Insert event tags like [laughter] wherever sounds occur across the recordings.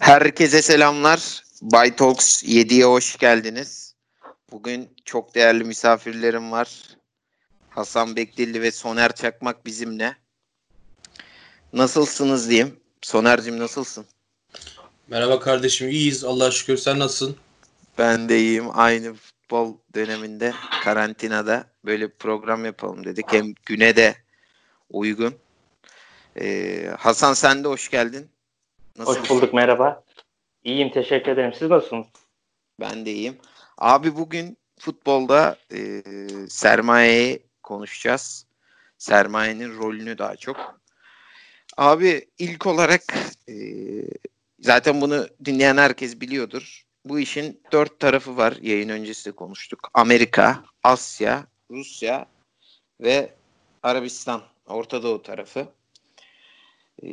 Herkese selamlar. Bay Talks 7'ye hoş geldiniz. Bugün çok değerli misafirlerim var. Hasan Bekdilli ve Soner Çakmak bizimle. Nasılsınız diyeyim. Soner'cim nasılsın? Merhaba kardeşim iyiyiz Allah'a şükür sen nasılsın? Ben de iyiyim. Aynı futbol döneminde karantinada böyle bir program yapalım dedik. Hem güne de uygun. Ee, Hasan sen de hoş geldin. Nasılsın? Hoş bulduk merhaba. İyiyim teşekkür ederim. Siz nasılsınız? Ben de iyiyim. Abi bugün futbolda e, sermayeyi konuşacağız. Sermayenin rolünü daha çok. Abi ilk olarak e, zaten bunu dinleyen herkes biliyordur. Bu işin dört tarafı var. Yayın öncesi de konuştuk. Amerika, Asya, Rusya ve Arabistan, Orta Doğu tarafı. E,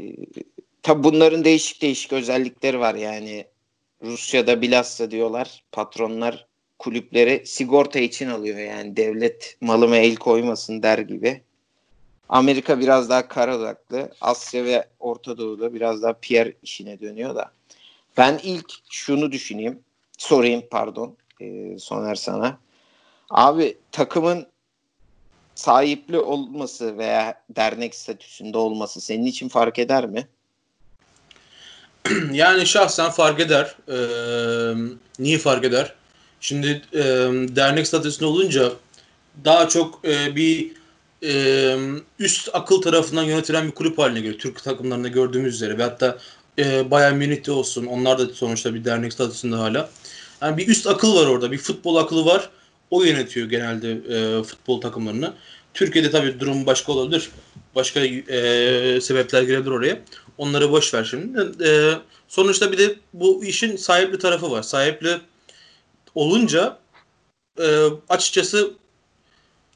tabi bunların değişik değişik özellikleri var. Yani Rusya'da bilhassa diyorlar patronlar kulüpleri sigorta için alıyor. Yani devlet malıma el koymasın der gibi. Amerika biraz daha kara odaklı. Asya ve Orta Doğu'da biraz daha PR işine dönüyor da. Ben ilk şunu düşüneyim. Sorayım pardon. E, Soner sana. Abi takımın sahipli olması veya dernek statüsünde olması senin için fark eder mi? [clears throat] yani şahsen fark eder. Ee, niye fark eder? Şimdi e, dernek statüsünde olunca daha çok e, bir e, üst akıl tarafından yönetilen bir kulüp haline geliyor. Türk takımlarında gördüğümüz üzere ve hatta e, Bayern Münih'te olsun onlar da sonuçta bir dernek statüsünde hala. Yani bir üst akıl var orada. Bir futbol akıllı var. O yönetiyor genelde e, futbol takımlarını. Türkiye'de tabii durum başka olabilir. Başka e, sebepler girebilir oraya. Onları boş ver şimdi. E, sonuçta bir de bu işin sahipli tarafı var. Sahipli olunca e, açıkçası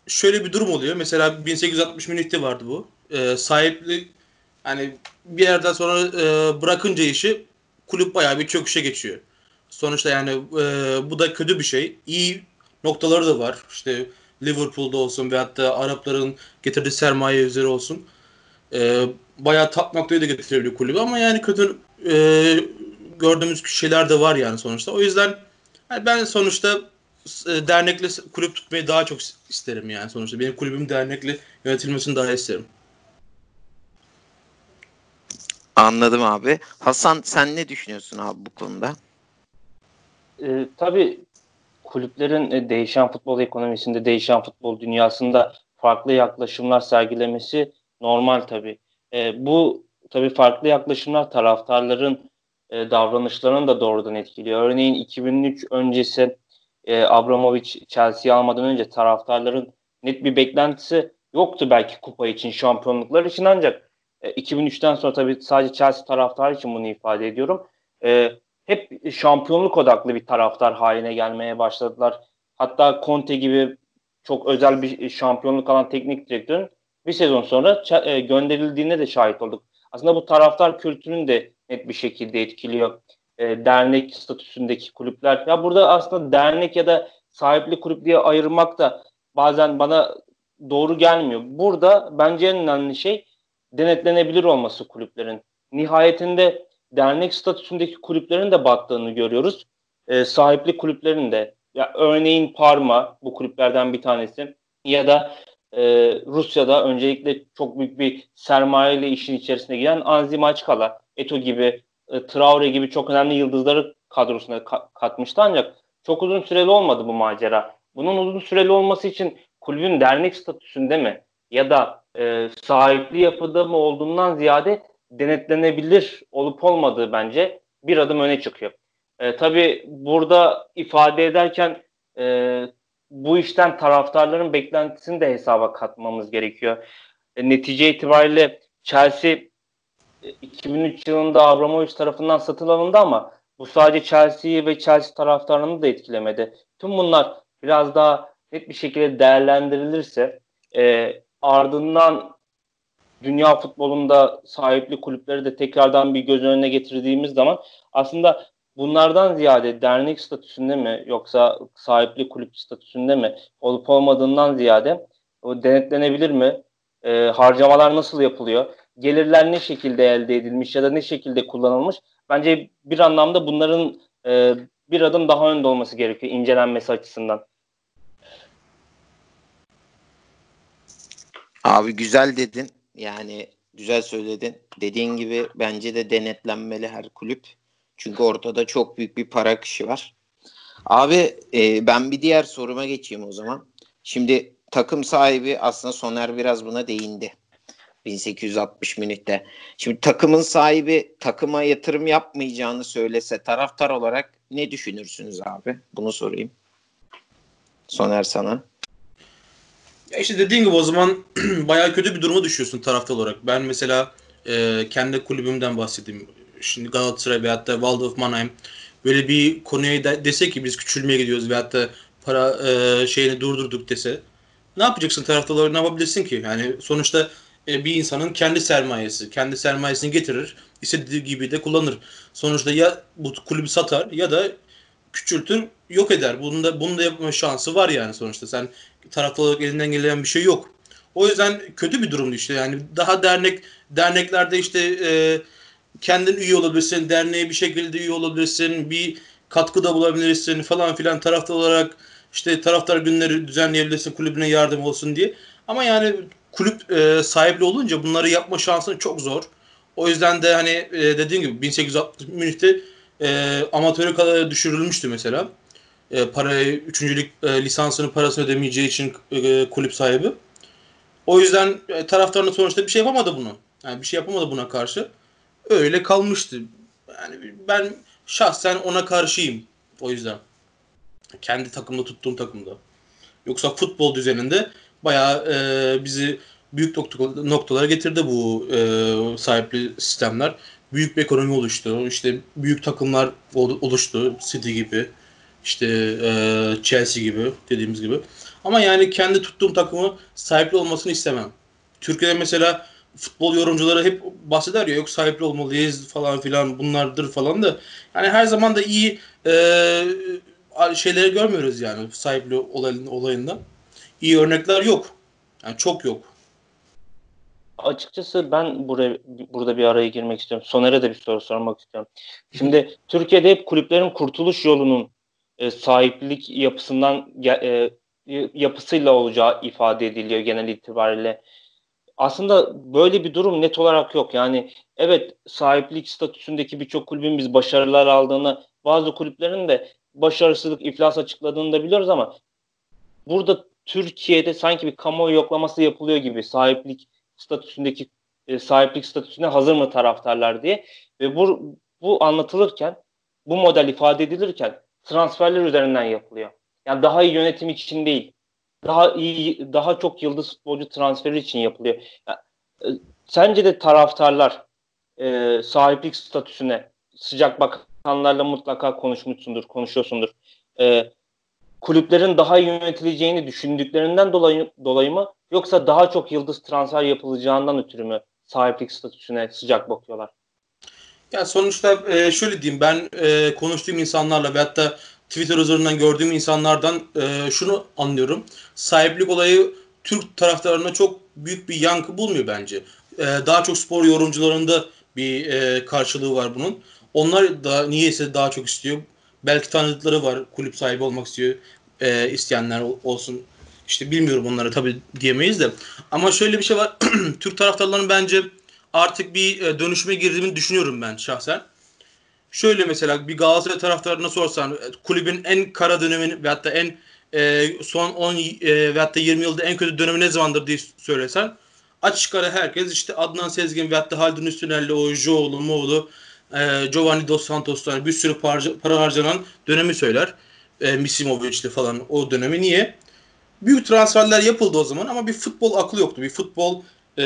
şöyle bir durum oluyor. Mesela 1860 Münih'te vardı bu. E, sahipli hani bir yerden sonra e, bırakınca işi kulüp bayağı bir çöküşe geçiyor. Sonuçta yani e, bu da kötü bir şey. İyi noktaları da var. İşte Liverpool'da olsun ve hatta Arapların getirdiği sermaye üzeri olsun. E, bayağı top noktaya da getirebiliyor kulübü ama yani kötü e, gördüğümüz şeyler de var yani sonuçta. O yüzden yani ben sonuçta e, dernekle kulüp tutmayı daha çok isterim yani sonuçta. Benim kulübüm dernekle yönetilmesini daha isterim. Anladım abi. Hasan sen ne düşünüyorsun abi bu konuda? Ee, tabii kulüplerin e, değişen futbol ekonomisinde, değişen futbol dünyasında farklı yaklaşımlar sergilemesi normal tabii. E, bu tabii farklı yaklaşımlar taraftarların e, davranışlarını da doğrudan etkiliyor. Örneğin 2003 öncesi e, Abramovich Chelsea'yi almadan önce taraftarların net bir beklentisi yoktu belki kupa için, şampiyonluklar için ancak e, 2003'ten sonra tabii sadece Chelsea taraftarı için bunu ifade ediyorum. E, hep şampiyonluk odaklı bir taraftar haline gelmeye başladılar. Hatta Conte gibi çok özel bir şampiyonluk alan teknik direktörün bir sezon sonra e, gönderildiğine de şahit olduk. Aslında bu taraftar kültürünü de net bir şekilde etkiliyor. E, dernek statüsündeki kulüpler. Ya burada aslında dernek ya da sahipli kulüp diye ayırmak da bazen bana doğru gelmiyor. Burada bence en önemli şey denetlenebilir olması kulüplerin. Nihayetinde dernek statüsündeki kulüplerin de battığını görüyoruz. E, sahipli kulüplerin de. Ya örneğin Parma bu kulüplerden bir tanesi ya da e, Rusya'da öncelikle çok büyük bir sermayeyle işin içerisine giren Anzi Maçkala, Eto gibi, e, Traore gibi çok önemli yıldızları kadrosuna ka- katmıştı ancak çok uzun süreli olmadı bu macera. Bunun uzun süreli olması için kulübün dernek statüsünde mi ya da e, sahipli yapıda mı olduğundan ziyade denetlenebilir olup olmadığı bence bir adım öne çıkıyor. E, tabii burada ifade ederken e, bu işten taraftarların beklentisini de hesaba katmamız gerekiyor. E, netice itibariyle Chelsea 2003 e, yılında Abramovich tarafından satın alındı ama bu sadece Chelsea'yi ve Chelsea taraftarını da etkilemedi. Tüm bunlar biraz daha net bir şekilde değerlendirilirse e, ardından dünya futbolunda sahipli kulüpleri de tekrardan bir göz önüne getirdiğimiz zaman aslında bunlardan ziyade dernek statüsünde mi yoksa sahipli kulüp statüsünde mi olup olmadığından ziyade o denetlenebilir mi? E, harcamalar nasıl yapılıyor? Gelirler ne şekilde elde edilmiş ya da ne şekilde kullanılmış? Bence bir anlamda bunların e, bir adım daha önde olması gerekiyor incelenmesi açısından. Abi güzel dedin. Yani güzel söyledin. Dediğin gibi bence de denetlenmeli her kulüp. Çünkü ortada çok büyük bir para akışı var. Abi e, ben bir diğer soruma geçeyim o zaman. Şimdi takım sahibi aslında Soner biraz buna değindi. 1860 minütte. Şimdi takımın sahibi takıma yatırım yapmayacağını söylese taraftar olarak ne düşünürsünüz abi? Bunu sorayım. Soner sana. Ya işte dediğin gibi o zaman [clears throat] bayağı kötü bir duruma düşüyorsun taraftar olarak. Ben mesela e, kendi kulübümden bahsedeyim. Şimdi Galatasaray veyahut da Waldorf Mannheim böyle bir konuya de, dese ki biz küçülmeye gidiyoruz veyahut da para e, şeyini durdurduk dese ne yapacaksın taraftar olarak ne yapabilirsin ki? Yani sonuçta e, bir insanın kendi sermayesi, kendi sermayesini getirir, istediği gibi de kullanır. Sonuçta ya bu kulübü satar ya da küçültür, yok eder. Bunun da, bunun da yapma şansı var yani sonuçta. Sen taraftar elinden gelen bir şey yok. O yüzden kötü bir durumdu işte. Yani daha dernek derneklerde işte e, kendin üye olabilirsin, derneğe bir şekilde üye olabilirsin, bir katkıda bulabilirsin falan filan taraftar olarak işte taraftar günleri düzenleyebilirsin kulübüne yardım olsun diye. Ama yani kulüp e, sahibi olunca bunları yapma şansın çok zor. O yüzden de hani e, dediğim gibi 1860 Münih'te e, amatöre kadar düşürülmüştü mesela. E, parayı, üçüncülük e, lisansını parasını ödemeyeceği için e, kulüp sahibi. O yüzden e, taraftarın sonuçta bir şey yapamadı bunu. Yani bir şey yapamadı buna karşı. Öyle kalmıştı. Yani ben şahsen ona karşıyım. O yüzden. Kendi takımda tuttuğum takımda. Yoksa futbol düzeninde bayağı e, bizi büyük noktalara getirdi bu e, sahipli sistemler. Büyük bir ekonomi oluştu. İşte büyük takımlar oluştu. City gibi. işte e, Chelsea gibi dediğimiz gibi. Ama yani kendi tuttuğum takımı sahipli olmasını istemem. Türkiye'de mesela futbol yorumcuları hep bahseder ya yok sahipli olmalıyız falan filan bunlardır falan da yani her zaman da iyi e, şeyleri görmüyoruz yani sahipli olayın, olayından. İyi örnekler yok. Yani çok yok. Açıkçası ben buraya burada bir araya girmek istiyorum. Soner'e de bir soru sormak istiyorum. Şimdi Türkiye'de hep kulüplerin kurtuluş yolunun e, sahiplik yapısından e, yapısıyla olacağı ifade ediliyor genel itibariyle. Aslında böyle bir durum net olarak yok. Yani evet sahiplik statüsündeki birçok kulübün biz başarılar aldığını, bazı kulüplerin de başarısızlık, iflas açıkladığını da biliyoruz ama burada Türkiye'de sanki bir kamuoyu yoklaması yapılıyor gibi sahiplik statüsündeki e, sahiplik statüsüne hazır mı taraftarlar diye ve bu bu anlatılırken bu model ifade edilirken transferler üzerinden yapılıyor. Yani daha iyi yönetim için değil. Daha iyi daha çok yıldız futbolcu transferi için yapılıyor. Yani, e, sence de taraftarlar e, sahiplik statüsüne sıcak bakanlarla mutlaka konuşmuşsundur, konuşuyorsundur. E, kulüplerin daha iyi yönetileceğini düşündüklerinden dolayı, dolayı mı yoksa daha çok yıldız transfer yapılacağından ötürü mü sahiplik statüsüne sıcak bakıyorlar? Ya sonuçta e, şöyle diyeyim ben e, konuştuğum insanlarla ve hatta Twitter üzerinden gördüğüm insanlardan e, şunu anlıyorum. Sahiplik olayı Türk taraftarlarına çok büyük bir yankı bulmuyor bence. E, daha çok spor yorumcularında bir e, karşılığı var bunun. Onlar da niyeyse daha çok istiyor. Belki tanıdıkları var kulüp sahibi olmak istiyor e, isteyenler olsun. İşte bilmiyorum onlara tabii diyemeyiz de. Ama şöyle bir şey var. [clears throat] Türk taraftarlarının bence artık bir e, dönüşüme girdiğini düşünüyorum ben şahsen. Şöyle mesela bir Galatasaray taraftarına sorsan e, kulübün en kara dönemini veyahut da en e, son 10 e, veyahut da 20 yılda en kötü dönemi ne zamandır diye söylesen açık ara herkes işte Adnan Sezgin veyahut da Haldun Üstüner'le o Joğlu, Moğlu, e, Giovanni Dos Santos'tan bir sürü para, para harcanan dönemi söyler. E, Misimovic'li falan o dönemi. Niye? Büyük transferler yapıldı o zaman ama bir futbol aklı yoktu. Bir futbol e,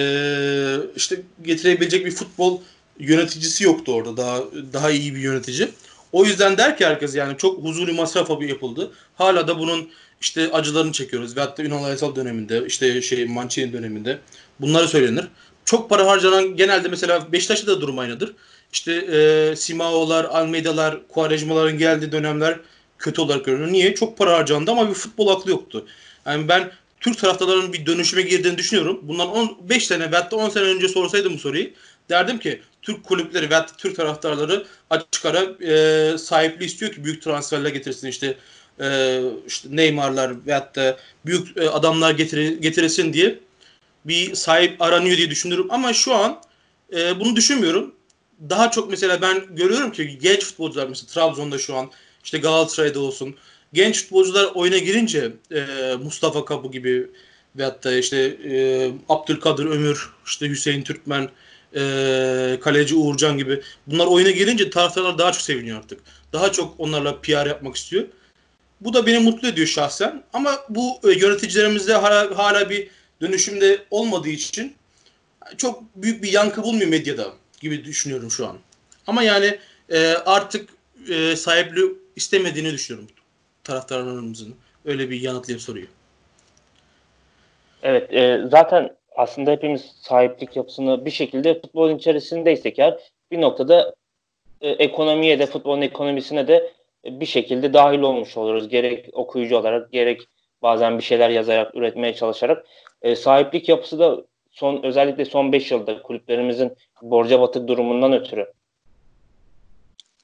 işte getirebilecek bir futbol yöneticisi yoktu orada. Daha daha iyi bir yönetici. O yüzden der ki herkes yani çok huzurlu masraf yapıldı. Hala da bunun işte acılarını çekiyoruz. Ve hatta Ünal Aysal döneminde, işte şey Mancini döneminde bunları söylenir. Çok para harcanan genelde mesela Beşiktaş'ta da durum aynıdır. İşte e, Simao'lar, Almeida'lar, Kuarejmaların geldiği dönemler kötü olarak görünüyor. Niye? Çok para harcandı ama bir futbol aklı yoktu. Yani ben Türk taraftarlarının bir dönüşüme girdiğini düşünüyorum. Bundan 15 sene ve hatta 10 sene önce sorsaydım bu soruyu derdim ki Türk kulüpleri veya Türk taraftarları açık ara e, sahipliği istiyor ki büyük transferler getirsin işte e, işte Neymar'lar veyahut da büyük e, adamlar getir, getiresin diye bir sahip aranıyor diye düşünüyorum. Ama şu an e, bunu düşünmüyorum. Daha çok mesela ben görüyorum ki genç futbolcular mesela Trabzon'da şu an işte Galatasaray'da olsun genç futbolcular oyuna girince e, Mustafa Kapı gibi veyahut da işte e, Abdülkadir Ömür, işte Hüseyin Türkmen, e, kaleci Uğurcan gibi bunlar oyuna gelince taraftarlar daha çok seviniyor artık. Daha çok onlarla PR yapmak istiyor. Bu da beni mutlu ediyor şahsen. Ama bu e, yöneticilerimizde hala, hala bir dönüşümde olmadığı için çok büyük bir yankı bulmuyor medyada gibi düşünüyorum şu an. Ama yani e, artık e, sahipliği istemediğini düşünüyorum taraftarlarımızın. Öyle bir yanıtlayıp soruyor. Evet e, zaten aslında hepimiz sahiplik yapısını bir şekilde futbolun içerisindeysek eğer bir noktada e, ekonomiye de futbolun ekonomisine de bir şekilde dahil olmuş oluruz. Gerek okuyucu olarak gerek bazen bir şeyler yazarak üretmeye çalışarak. E, sahiplik yapısı da son özellikle son 5 yılda kulüplerimizin borca batık durumundan ötürü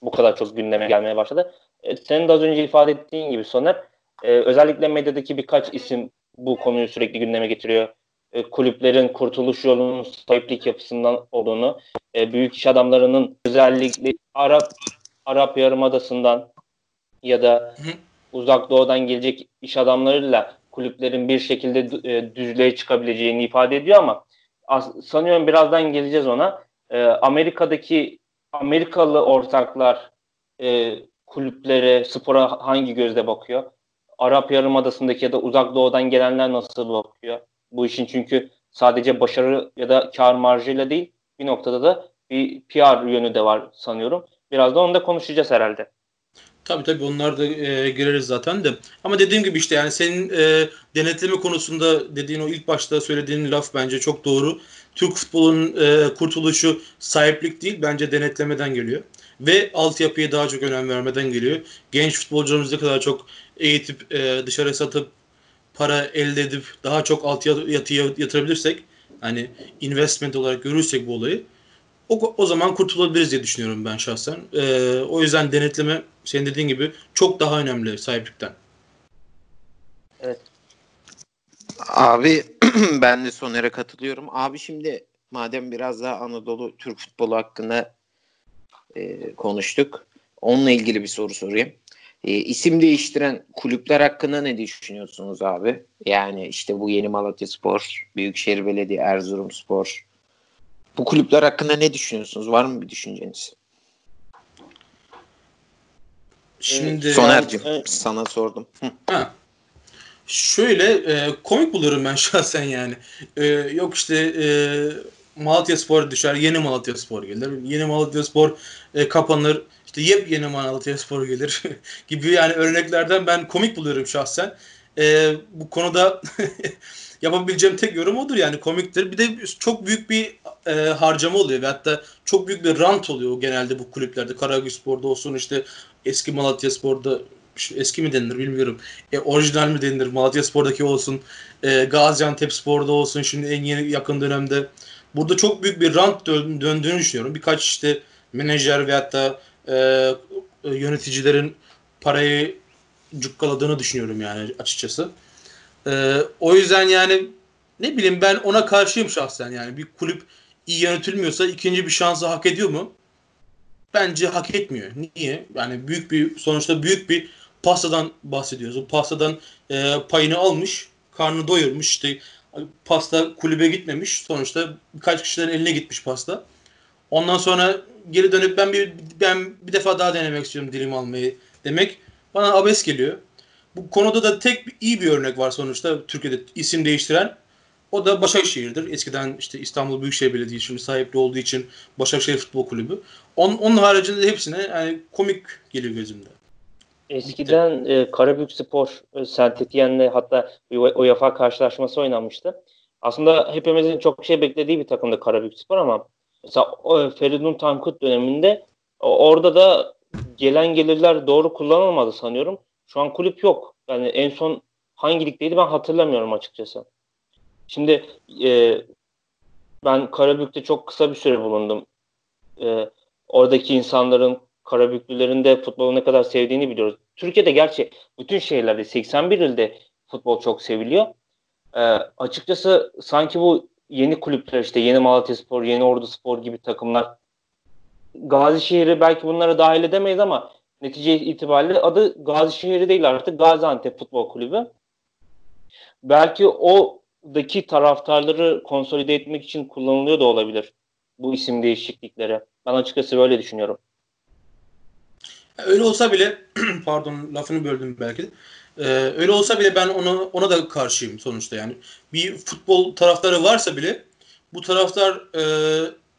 bu kadar çok gündeme gelmeye başladı. E, senin de az önce ifade ettiğin gibi Soner e, özellikle medyadaki birkaç isim bu konuyu sürekli gündeme getiriyor. E, kulüplerin kurtuluş yolunun sahiplik yapısından olduğunu, e, büyük iş adamlarının özellikle Arap Arap Yarımadası'ndan ya da uzak doğudan gelecek iş adamlarıyla kulüplerin bir şekilde e, düzlüğe çıkabileceğini ifade ediyor ama as, sanıyorum birazdan geleceğiz ona. E, Amerika'daki Amerikalı ortaklar e, kulüplere, spora hangi gözle bakıyor? Arap Yarımadası'ndaki ya da uzak doğudan gelenler nasıl bakıyor? Bu işin çünkü sadece başarı ya da kar marjıyla değil bir noktada da bir PR yönü de var sanıyorum. Biraz da onu da konuşacağız herhalde. Tabii tabii onlar da e, gireriz zaten de. Ama dediğim gibi işte yani senin e, denetleme konusunda dediğin o ilk başta söylediğin laf bence çok doğru. Türk futbolunun e, kurtuluşu sahiplik değil bence denetlemeden geliyor. Ve altyapıya daha çok önem vermeden geliyor. Genç futbolcularımızı kadar çok eğitip e, dışarı satıp para elde edip daha çok altyapıya yatırabilirsek hani investment olarak görürsek bu olayı o, o zaman kurtulabiliriz diye düşünüyorum ben şahsen. E, o yüzden denetleme senin dediğin gibi çok daha önemli sahiplikten. Evet. Abi [clears throat] ben de Soner'e katılıyorum. Abi şimdi madem biraz daha Anadolu Türk futbolu hakkında e, konuştuk. Onunla ilgili bir soru sorayım. E, isim değiştiren kulüpler hakkında ne düşünüyorsunuz abi? Yani işte bu yeni Malatya Spor, Büyükşehir Belediye, Erzurum Spor. Bu kulüpler hakkında ne düşünüyorsunuz? Var mı bir düşünceniz? Şimdi Soner'cim evet. sana sordum. Ha. Şöyle e, komik buluyorum ben [laughs] şahsen yani. E, yok işte e, Malatya Spor düşer, yeni Malatya Spor gelir. Yeni Malatya Spor e, kapanır, işte yepyeni Malatya Spor gelir [laughs] gibi yani örneklerden ben komik buluyorum şahsen. E, bu konuda [laughs] yapabileceğim tek yorum odur yani komiktir. Bir de çok büyük bir e, harcama oluyor ve hatta çok büyük bir rant oluyor genelde bu kulüplerde. Karagüz Spor'da olsun işte eski Malatya Spor'da eski mi denilir bilmiyorum. E, orijinal mi denilir Malatya Spor'daki olsun. E, Gaziantep Spor'da olsun şimdi en yeni yakın dönemde. Burada çok büyük bir rant dön, döndüğünü düşünüyorum. Birkaç işte menajer ve hatta e, yöneticilerin parayı cukkaladığını düşünüyorum yani açıkçası. E, o yüzden yani ne bileyim ben ona karşıyım şahsen yani bir kulüp iyi yönetilmiyorsa ikinci bir şansı hak ediyor mu? Bence hak etmiyor. Niye? Yani büyük bir sonuçta büyük bir pastadan bahsediyoruz. O pastadan e, payını almış, karnını doyurmuş. İşte pasta kulübe gitmemiş. Sonuçta birkaç kişilerin eline gitmiş pasta. Ondan sonra geri dönüp ben bir ben bir defa daha denemek istiyorum dilim almayı demek bana abes geliyor. Bu konuda da tek iyi bir örnek var sonuçta Türkiye'de isim değiştiren. O da Başakşehir'dir. Eskiden işte İstanbul Büyükşehir Belediyesi şimdi sahipli olduğu için Başakşehir Futbol Kulübü. Onun, onun haricinde hepsine yani komik geliyor gözümde. Eskiden e, Karabük Spor e, Saint Etienne'le hatta UEFA karşılaşması oynanmıştı. Aslında hepimizin çok şey beklediği bir takımdı Karabük Spor ama mesela o, Feridun Tankut döneminde orada da gelen gelirler doğru kullanılmadı sanıyorum. Şu an kulüp yok. Yani en son hangi ligdeydi ben hatırlamıyorum açıkçası. Şimdi e, ben Karabük'te çok kısa bir süre bulundum. Ee, oradaki insanların Karabüklülerin de futbolu ne kadar sevdiğini biliyoruz. Türkiye'de gerçi bütün şehirlerde 81 ilde futbol çok seviliyor. Ee, açıkçası sanki bu yeni kulüpler işte yeni Malatya Spor, yeni Ordu Spor gibi takımlar Gazişehir'i belki bunlara dahil edemeyiz ama netice itibariyle adı Gazişehir'i değil artık Gaziantep Futbol Kulübü. Belki o'daki taraftarları konsolide etmek için kullanılıyor da olabilir bu isim değişiklikleri. Ben açıkçası böyle düşünüyorum. Öyle olsa bile [clears throat] pardon lafını böldüm belki de. Ee, öyle olsa bile ben ona ona da karşıyım sonuçta yani. Bir futbol taraftarı varsa bile bu taraftar e,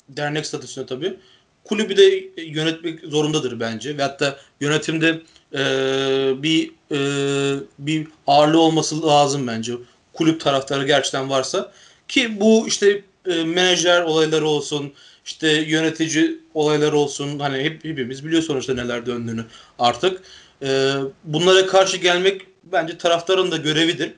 dernek statüsünde tabii kulübü de yönetmek zorundadır bence. Ve hatta yönetimde e, bir e, bir ağırlığı olması lazım bence. Kulüp taraftarı gerçekten varsa ki bu işte e, menajer olayları olsun, işte yönetici olayları olsun hani hep hepimiz biliyor sonuçta neler döndüğünü artık. E, bunlara karşı gelmek bence taraftarın da görevidir.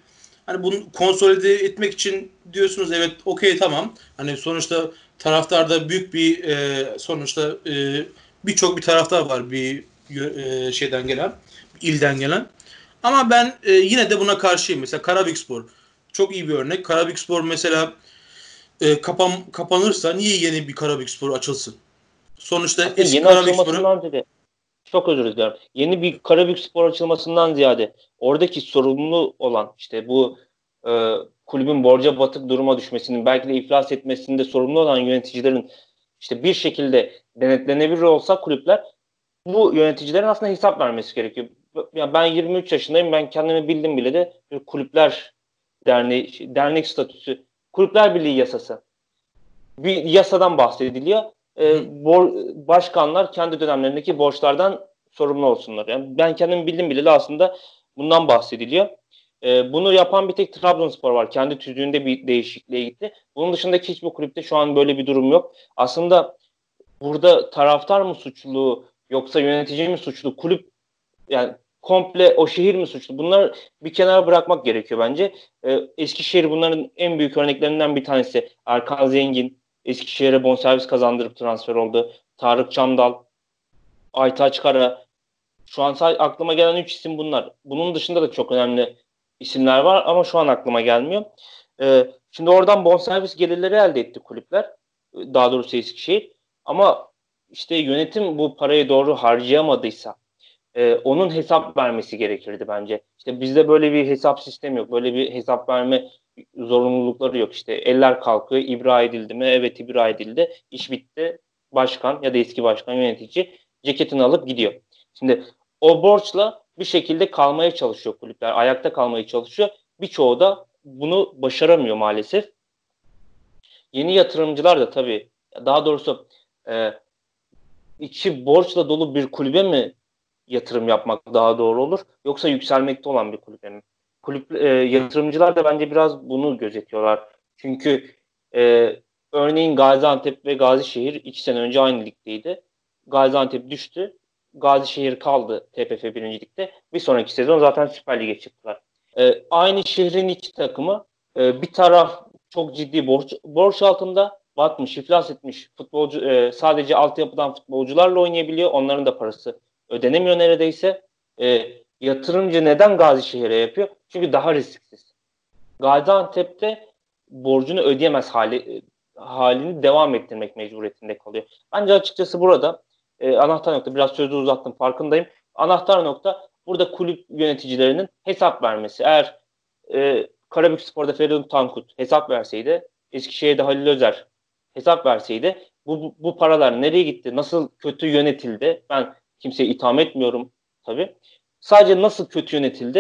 Hani bunu konsolide etmek için diyorsunuz evet okey tamam. Hani sonuçta taraftarda büyük bir e, sonuçta e, birçok bir taraftar var bir e, şeyden gelen, ilden gelen. Ama ben e, yine de buna karşıyım. Mesela Karabükspor çok iyi bir örnek. Karabükspor mesela e, kapan, kapanırsa niye yeni bir Karabükspor açılsın? Sonuçta Aslında eski Karabükspor'un çok özür dilerim. Yeni bir Karabük Spor açılmasından ziyade oradaki sorumlu olan işte bu e, kulübün borca batık duruma düşmesinin belki de iflas etmesinde sorumlu olan yöneticilerin işte bir şekilde denetlenebilir olsa kulüpler bu yöneticilerin aslında hesap vermesi gerekiyor. Yani ben 23 yaşındayım. Ben kendimi bildim bile de kulüpler derneği, dernek statüsü, kulüpler birliği yasası. Bir yasadan bahsediliyor. Ee, bor, başkanlar kendi dönemlerindeki borçlardan sorumlu olsunlar. Yani ben kendim bildim bile de aslında bundan bahsediliyor. E, bunu yapan bir tek Trabzonspor var. Kendi tüzüğünde bir değişikliğe gitti. Bunun dışındaki hiçbir kulüpte şu an böyle bir durum yok. Aslında burada taraftar mı suçlu yoksa yönetici mi suçlu? Kulüp yani komple o şehir mi suçlu? Bunları bir kenara bırakmak gerekiyor bence. Ee, Eskişehir bunların en büyük örneklerinden bir tanesi. Erkan Zengin Eskişehir'e bonservis kazandırıp transfer oldu. Tarık Çamdal, Aytaç Kara. Şu an sadece aklıma gelen 3 isim bunlar. Bunun dışında da çok önemli isimler var ama şu an aklıma gelmiyor. Ee, şimdi oradan bonservis gelirleri elde etti kulüpler. Daha doğrusu Eskişehir. Ama işte yönetim bu parayı doğru harcayamadıysa e, onun hesap vermesi gerekirdi bence. İşte bizde böyle bir hesap sistemi yok. Böyle bir hesap verme zorunlulukları yok. İşte eller kalkıyor, ibra edildi mi? Evet ibra edildi. İş bitti. Başkan ya da eski başkan yönetici ceketini alıp gidiyor. Şimdi o borçla bir şekilde kalmaya çalışıyor kulüpler. Ayakta kalmaya çalışıyor. Birçoğu da bunu başaramıyor maalesef. Yeni yatırımcılar da tabii daha doğrusu e, içi borçla dolu bir kulübe mi yatırım yapmak daha doğru olur yoksa yükselmekte olan bir kulübe mi? Kulüp e, yatırımcılar da bence biraz bunu gözetiyorlar. Çünkü e, örneğin Gaziantep ve Gazişehir iki sene önce aynı ligdeydi. Gaziantep düştü. Gazişehir kaldı TPF birincilikte. Bir sonraki sezon zaten Süper Lig'e çıktılar. E, aynı şehrin iki takımı e, bir taraf çok ciddi borç, borç altında batmış, iflas etmiş futbolcu e, sadece altyapıdan futbolcularla oynayabiliyor. Onların da parası ödenemiyor neredeyse. E, yatırımcı neden Gazişehir'e yapıyor? Çünkü daha risksiz. Gaziantep'te borcunu ödeyemez hali e, halini devam ettirmek mecburiyetinde kalıyor. Bence açıkçası burada e, anahtar nokta biraz sözü uzattım farkındayım. Anahtar nokta burada kulüp yöneticilerinin hesap vermesi. Eğer e, Karabük Spor'da Feridun Tankut hesap verseydi, Eskişehir'de Halil Özer hesap verseydi bu, bu, bu paralar nereye gitti, nasıl kötü yönetildi? Ben kimseye itham etmiyorum tabii. Sadece nasıl kötü yönetildi?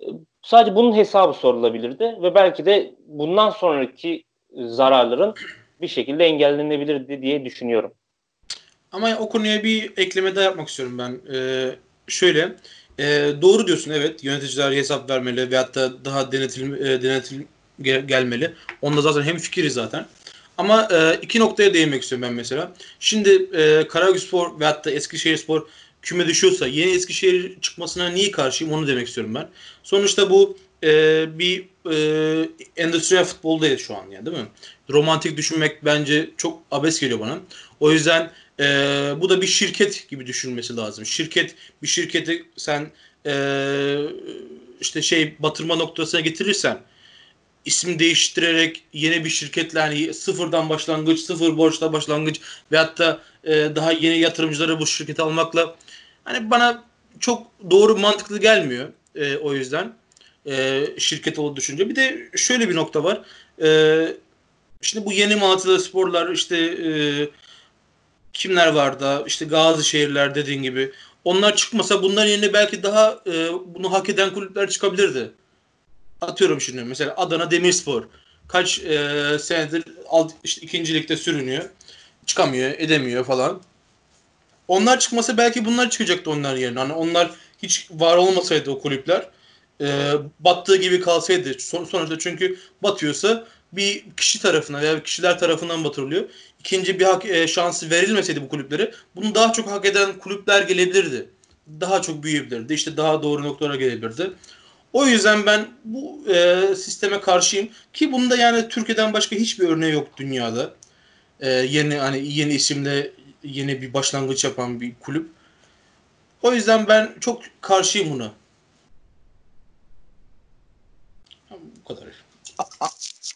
E, sadece bunun hesabı sorulabilirdi ve belki de bundan sonraki zararların bir şekilde engellenebilirdi diye düşünüyorum. Ama o konuya bir ekleme daha yapmak istiyorum ben. Ee, şöyle, e, doğru diyorsun evet yöneticiler hesap vermeli veyahut da daha denetil, e, denetil gel, gelmeli. Onda zaten hem fikiriz zaten. Ama e, iki noktaya değinmek istiyorum ben mesela. Şimdi e, Karagözspor veyahut da Eskişehirspor küme düşüyorsa yeni Eskişehir çıkmasına niye karşıyım onu demek istiyorum ben. Sonuçta bu e, bir e, endüstriyel futboldayız şu an yani değil mi? Romantik düşünmek bence çok abes geliyor bana. O yüzden e, bu da bir şirket gibi düşünmesi lazım. Şirket bir şirketi sen e, işte şey batırma noktasına getirirsen isim değiştirerek yeni bir şirketle hani sıfırdan başlangıç, sıfır borçla başlangıç ve hatta e, daha yeni yatırımcıları bu şirkete almakla hani bana çok doğru mantıklı gelmiyor e, o yüzden e, şirket olduğu düşünce. Bir de şöyle bir nokta var. E, şimdi bu yeni Malatya'da sporlar işte e, kimler var da işte Gazi şehirler dediğin gibi onlar çıkmasa bunların yerine belki daha e, bunu hak eden kulüpler çıkabilirdi. Atıyorum şimdi mesela Adana Demirspor kaç e, senedir alt, işte ikinci ligde sürünüyor. Çıkamıyor, edemiyor falan. Onlar çıkmasa belki bunlar çıkacaktı onların yerine. Hani onlar hiç var olmasaydı o kulüpler e, battığı gibi kalsaydı son, sonuçta çünkü batıyorsa bir kişi tarafından veya kişiler tarafından batırılıyor. İkinci bir hak, e, şansı verilmeseydi bu kulüplere bunu daha çok hak eden kulüpler gelebilirdi. Daha çok büyüyebilirdi. İşte daha doğru noktalara gelebilirdi. O yüzden ben bu e, sisteme karşıyım ki bunda yani Türkiye'den başka hiçbir örneği yok dünyada. E, yeni hani yeni isimle yeni bir başlangıç yapan bir kulüp. O yüzden ben çok karşıyım buna. Bu kadar.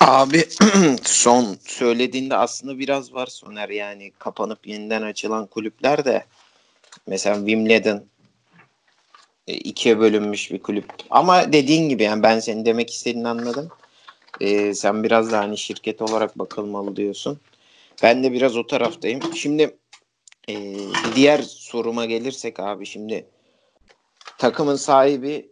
Abi [clears throat] son söylediğinde aslında biraz var Soner yani kapanıp yeniden açılan kulüpler de mesela Wimbledon ikiye bölünmüş bir kulüp. Ama dediğin gibi yani ben senin demek istediğini anladım. Ee, sen biraz da hani şirket olarak bakılmalı diyorsun. Ben de biraz o taraftayım. Şimdi e, diğer soruma gelirsek abi şimdi takımın sahibi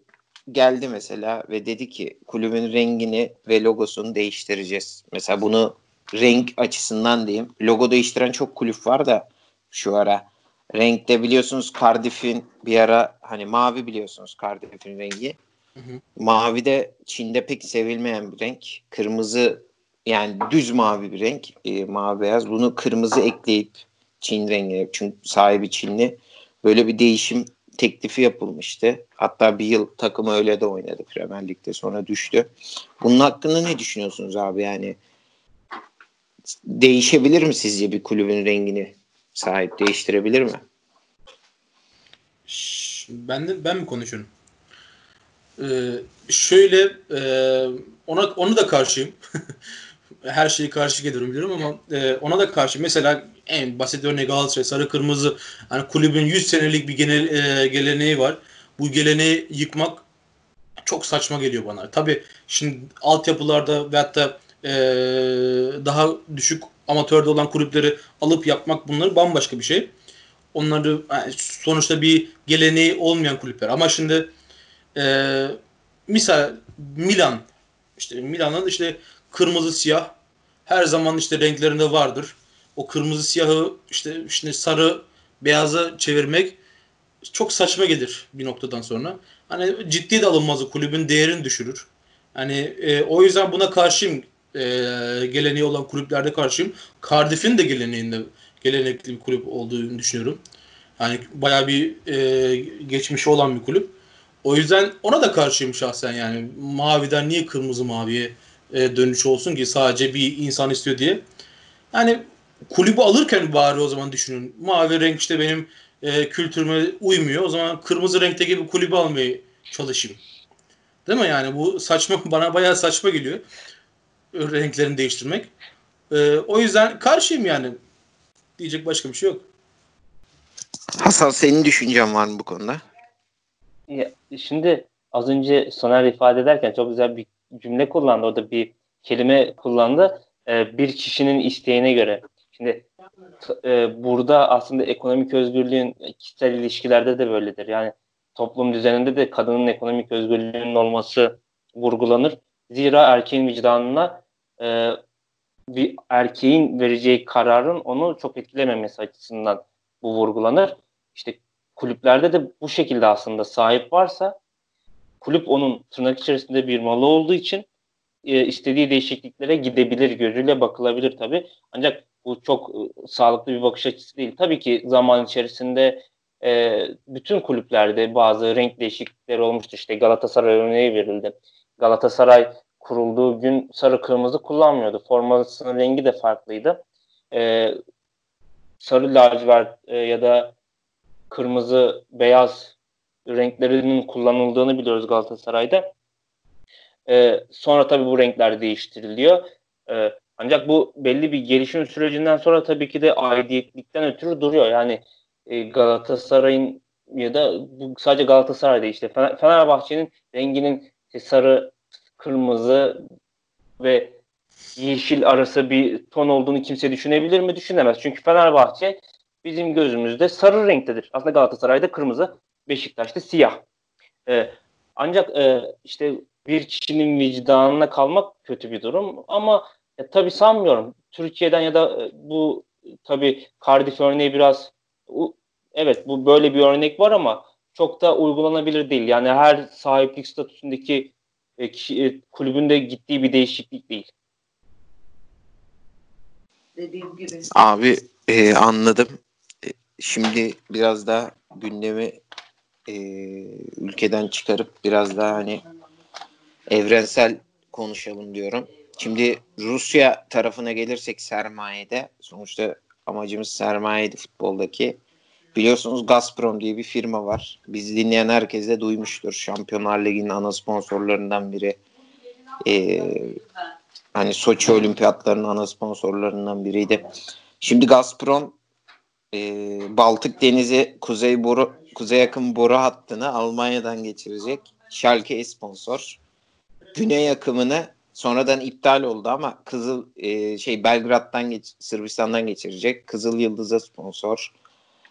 geldi mesela ve dedi ki kulübün rengini ve logosunu değiştireceğiz. Mesela bunu renk açısından diyeyim. Logo değiştiren çok kulüp var da şu ara. Renkte biliyorsunuz Cardiff'in bir ara hani mavi biliyorsunuz Cardiff'in rengi. Hı hı. Mavi de Çin'de pek sevilmeyen bir renk. Kırmızı yani düz mavi bir renk. E, mavi beyaz. Bunu kırmızı ekleyip Çin rengi çünkü sahibi Çinli. Böyle bir değişim teklifi yapılmıştı. Hatta bir yıl takımı öyle de oynadı Premier Lig'de sonra düştü. Bunun hakkında ne düşünüyorsunuz abi yani? Değişebilir mi sizce bir kulübün rengini sahip değiştirebilir mi? Ben de ben mi konuşuyorum? Ee, şöyle e, ona onu da karşıyım. [laughs] Her şeyi karşı ediyorum biliyorum ama e, ona da karşı. Mesela en basit örneği Galatasaray sarı kırmızı hani kulübün 100 senelik bir genel e, geleneği var. Bu geleneği yıkmak çok saçma geliyor bana. Tabii şimdi altyapılarda ve hatta e, daha düşük amatörde olan kulüpleri alıp yapmak bunları bambaşka bir şey. Onları yani sonuçta bir geleneği olmayan kulüpler. Ama şimdi e, misal Milan işte Milan'ın işte kırmızı siyah her zaman işte renklerinde vardır o kırmızı siyahı işte işte sarı beyaza çevirmek çok saçma gelir bir noktadan sonra. Hani ciddi de alınmaz o kulübün değerini düşürür. Hani e, o yüzden buna karşıyım. E, geleneği olan kulüplerde karşıyım. Cardiff'in de geleneğinde gelenekli bir kulüp olduğunu düşünüyorum. Yani bayağı bir e, geçmişi olan bir kulüp. O yüzden ona da karşıyım şahsen yani. Maviden niye kırmızı maviye e, dönüş olsun ki sadece bir insan istiyor diye. Yani kulübü alırken bari o zaman düşünün. Mavi renk işte benim e, kültürüme uymuyor. O zaman kırmızı renkteki bir kulübü almaya çalışayım. Değil mi yani bu saçma [laughs] bana bayağı saçma geliyor. Renklerini değiştirmek. E, o yüzden karşıyım yani. Diyecek başka bir şey yok. Hasan senin düşüncen var mı bu konuda? Ya, şimdi az önce Soner ifade ederken çok güzel bir cümle kullandı. Orada bir kelime kullandı. Ee, bir kişinin isteğine göre. Şimdi e, burada aslında ekonomik özgürlüğün kişisel ilişkilerde de böyledir. Yani toplum düzeninde de kadının ekonomik özgürlüğünün olması vurgulanır. Zira erkeğin vicdanına e, bir erkeğin vereceği kararın onu çok etkilememesi açısından bu vurgulanır. İşte kulüplerde de bu şekilde aslında sahip varsa kulüp onun tırnak içerisinde bir malı olduğu için e, istediği değişikliklere gidebilir gözüyle bakılabilir tabii. Ancak bu çok e, sağlıklı bir bakış açısı değil. Tabii ki zaman içerisinde e, bütün kulüplerde bazı renk değişiklikleri olmuştu. İşte Galatasaray örneği verildi. Galatasaray kurulduğu gün sarı kırmızı kullanmıyordu. Formasının rengi de farklıydı. E, sarı lacivert e, ya da kırmızı beyaz renklerinin kullanıldığını biliyoruz Galatasaray'da. E, sonra tabii bu renkler değiştiriliyor. E, ancak bu belli bir gelişim sürecinden sonra tabii ki de aidiyetlikten ötürü duruyor. Yani e, Galatasaray'ın ya da bu sadece Galatasaray'da işte Fenerbahçe'nin renginin işte sarı, kırmızı ve yeşil arası bir ton olduğunu kimse düşünebilir mi? Düşünemez. Çünkü Fenerbahçe bizim gözümüzde sarı renktedir. Aslında Galatasaray'da kırmızı, Beşiktaş'ta siyah. Ee, ancak e, işte bir kişinin vicdanına kalmak kötü bir durum ama ya, tabii sanmıyorum. Türkiye'den ya da e, bu tabii Cardiff örneği biraz evet bu böyle bir örnek var ama çok da uygulanabilir değil. Yani her sahiplik statüsündeki e, kişi, e, kulübünde gittiği bir değişiklik değil. Dediğim gibi. Abi e, anladım. E, şimdi biraz daha gündemi e, ülkeden çıkarıp biraz daha hani evrensel konuşalım diyorum. Şimdi Rusya tarafına gelirsek sermayede sonuçta amacımız sermayeydi futboldaki. Biliyorsunuz Gazprom diye bir firma var. Biz dinleyen herkes de duymuştur. Şampiyonlar Ligi'nin ana sponsorlarından biri. Ee, hani Soçi Olimpiyatlarının ana sponsorlarından biriydi. Şimdi Gazprom e, Baltık Denizi Kuzey boru Kuzey yakın boru hattını Almanya'dan geçirecek. Schalke sponsor. Güney akımını sonradan iptal oldu ama Kızıl e, şey Belgrad'dan geç, Sırbistan'dan geçirecek. Kızıl Yıldız'a sponsor.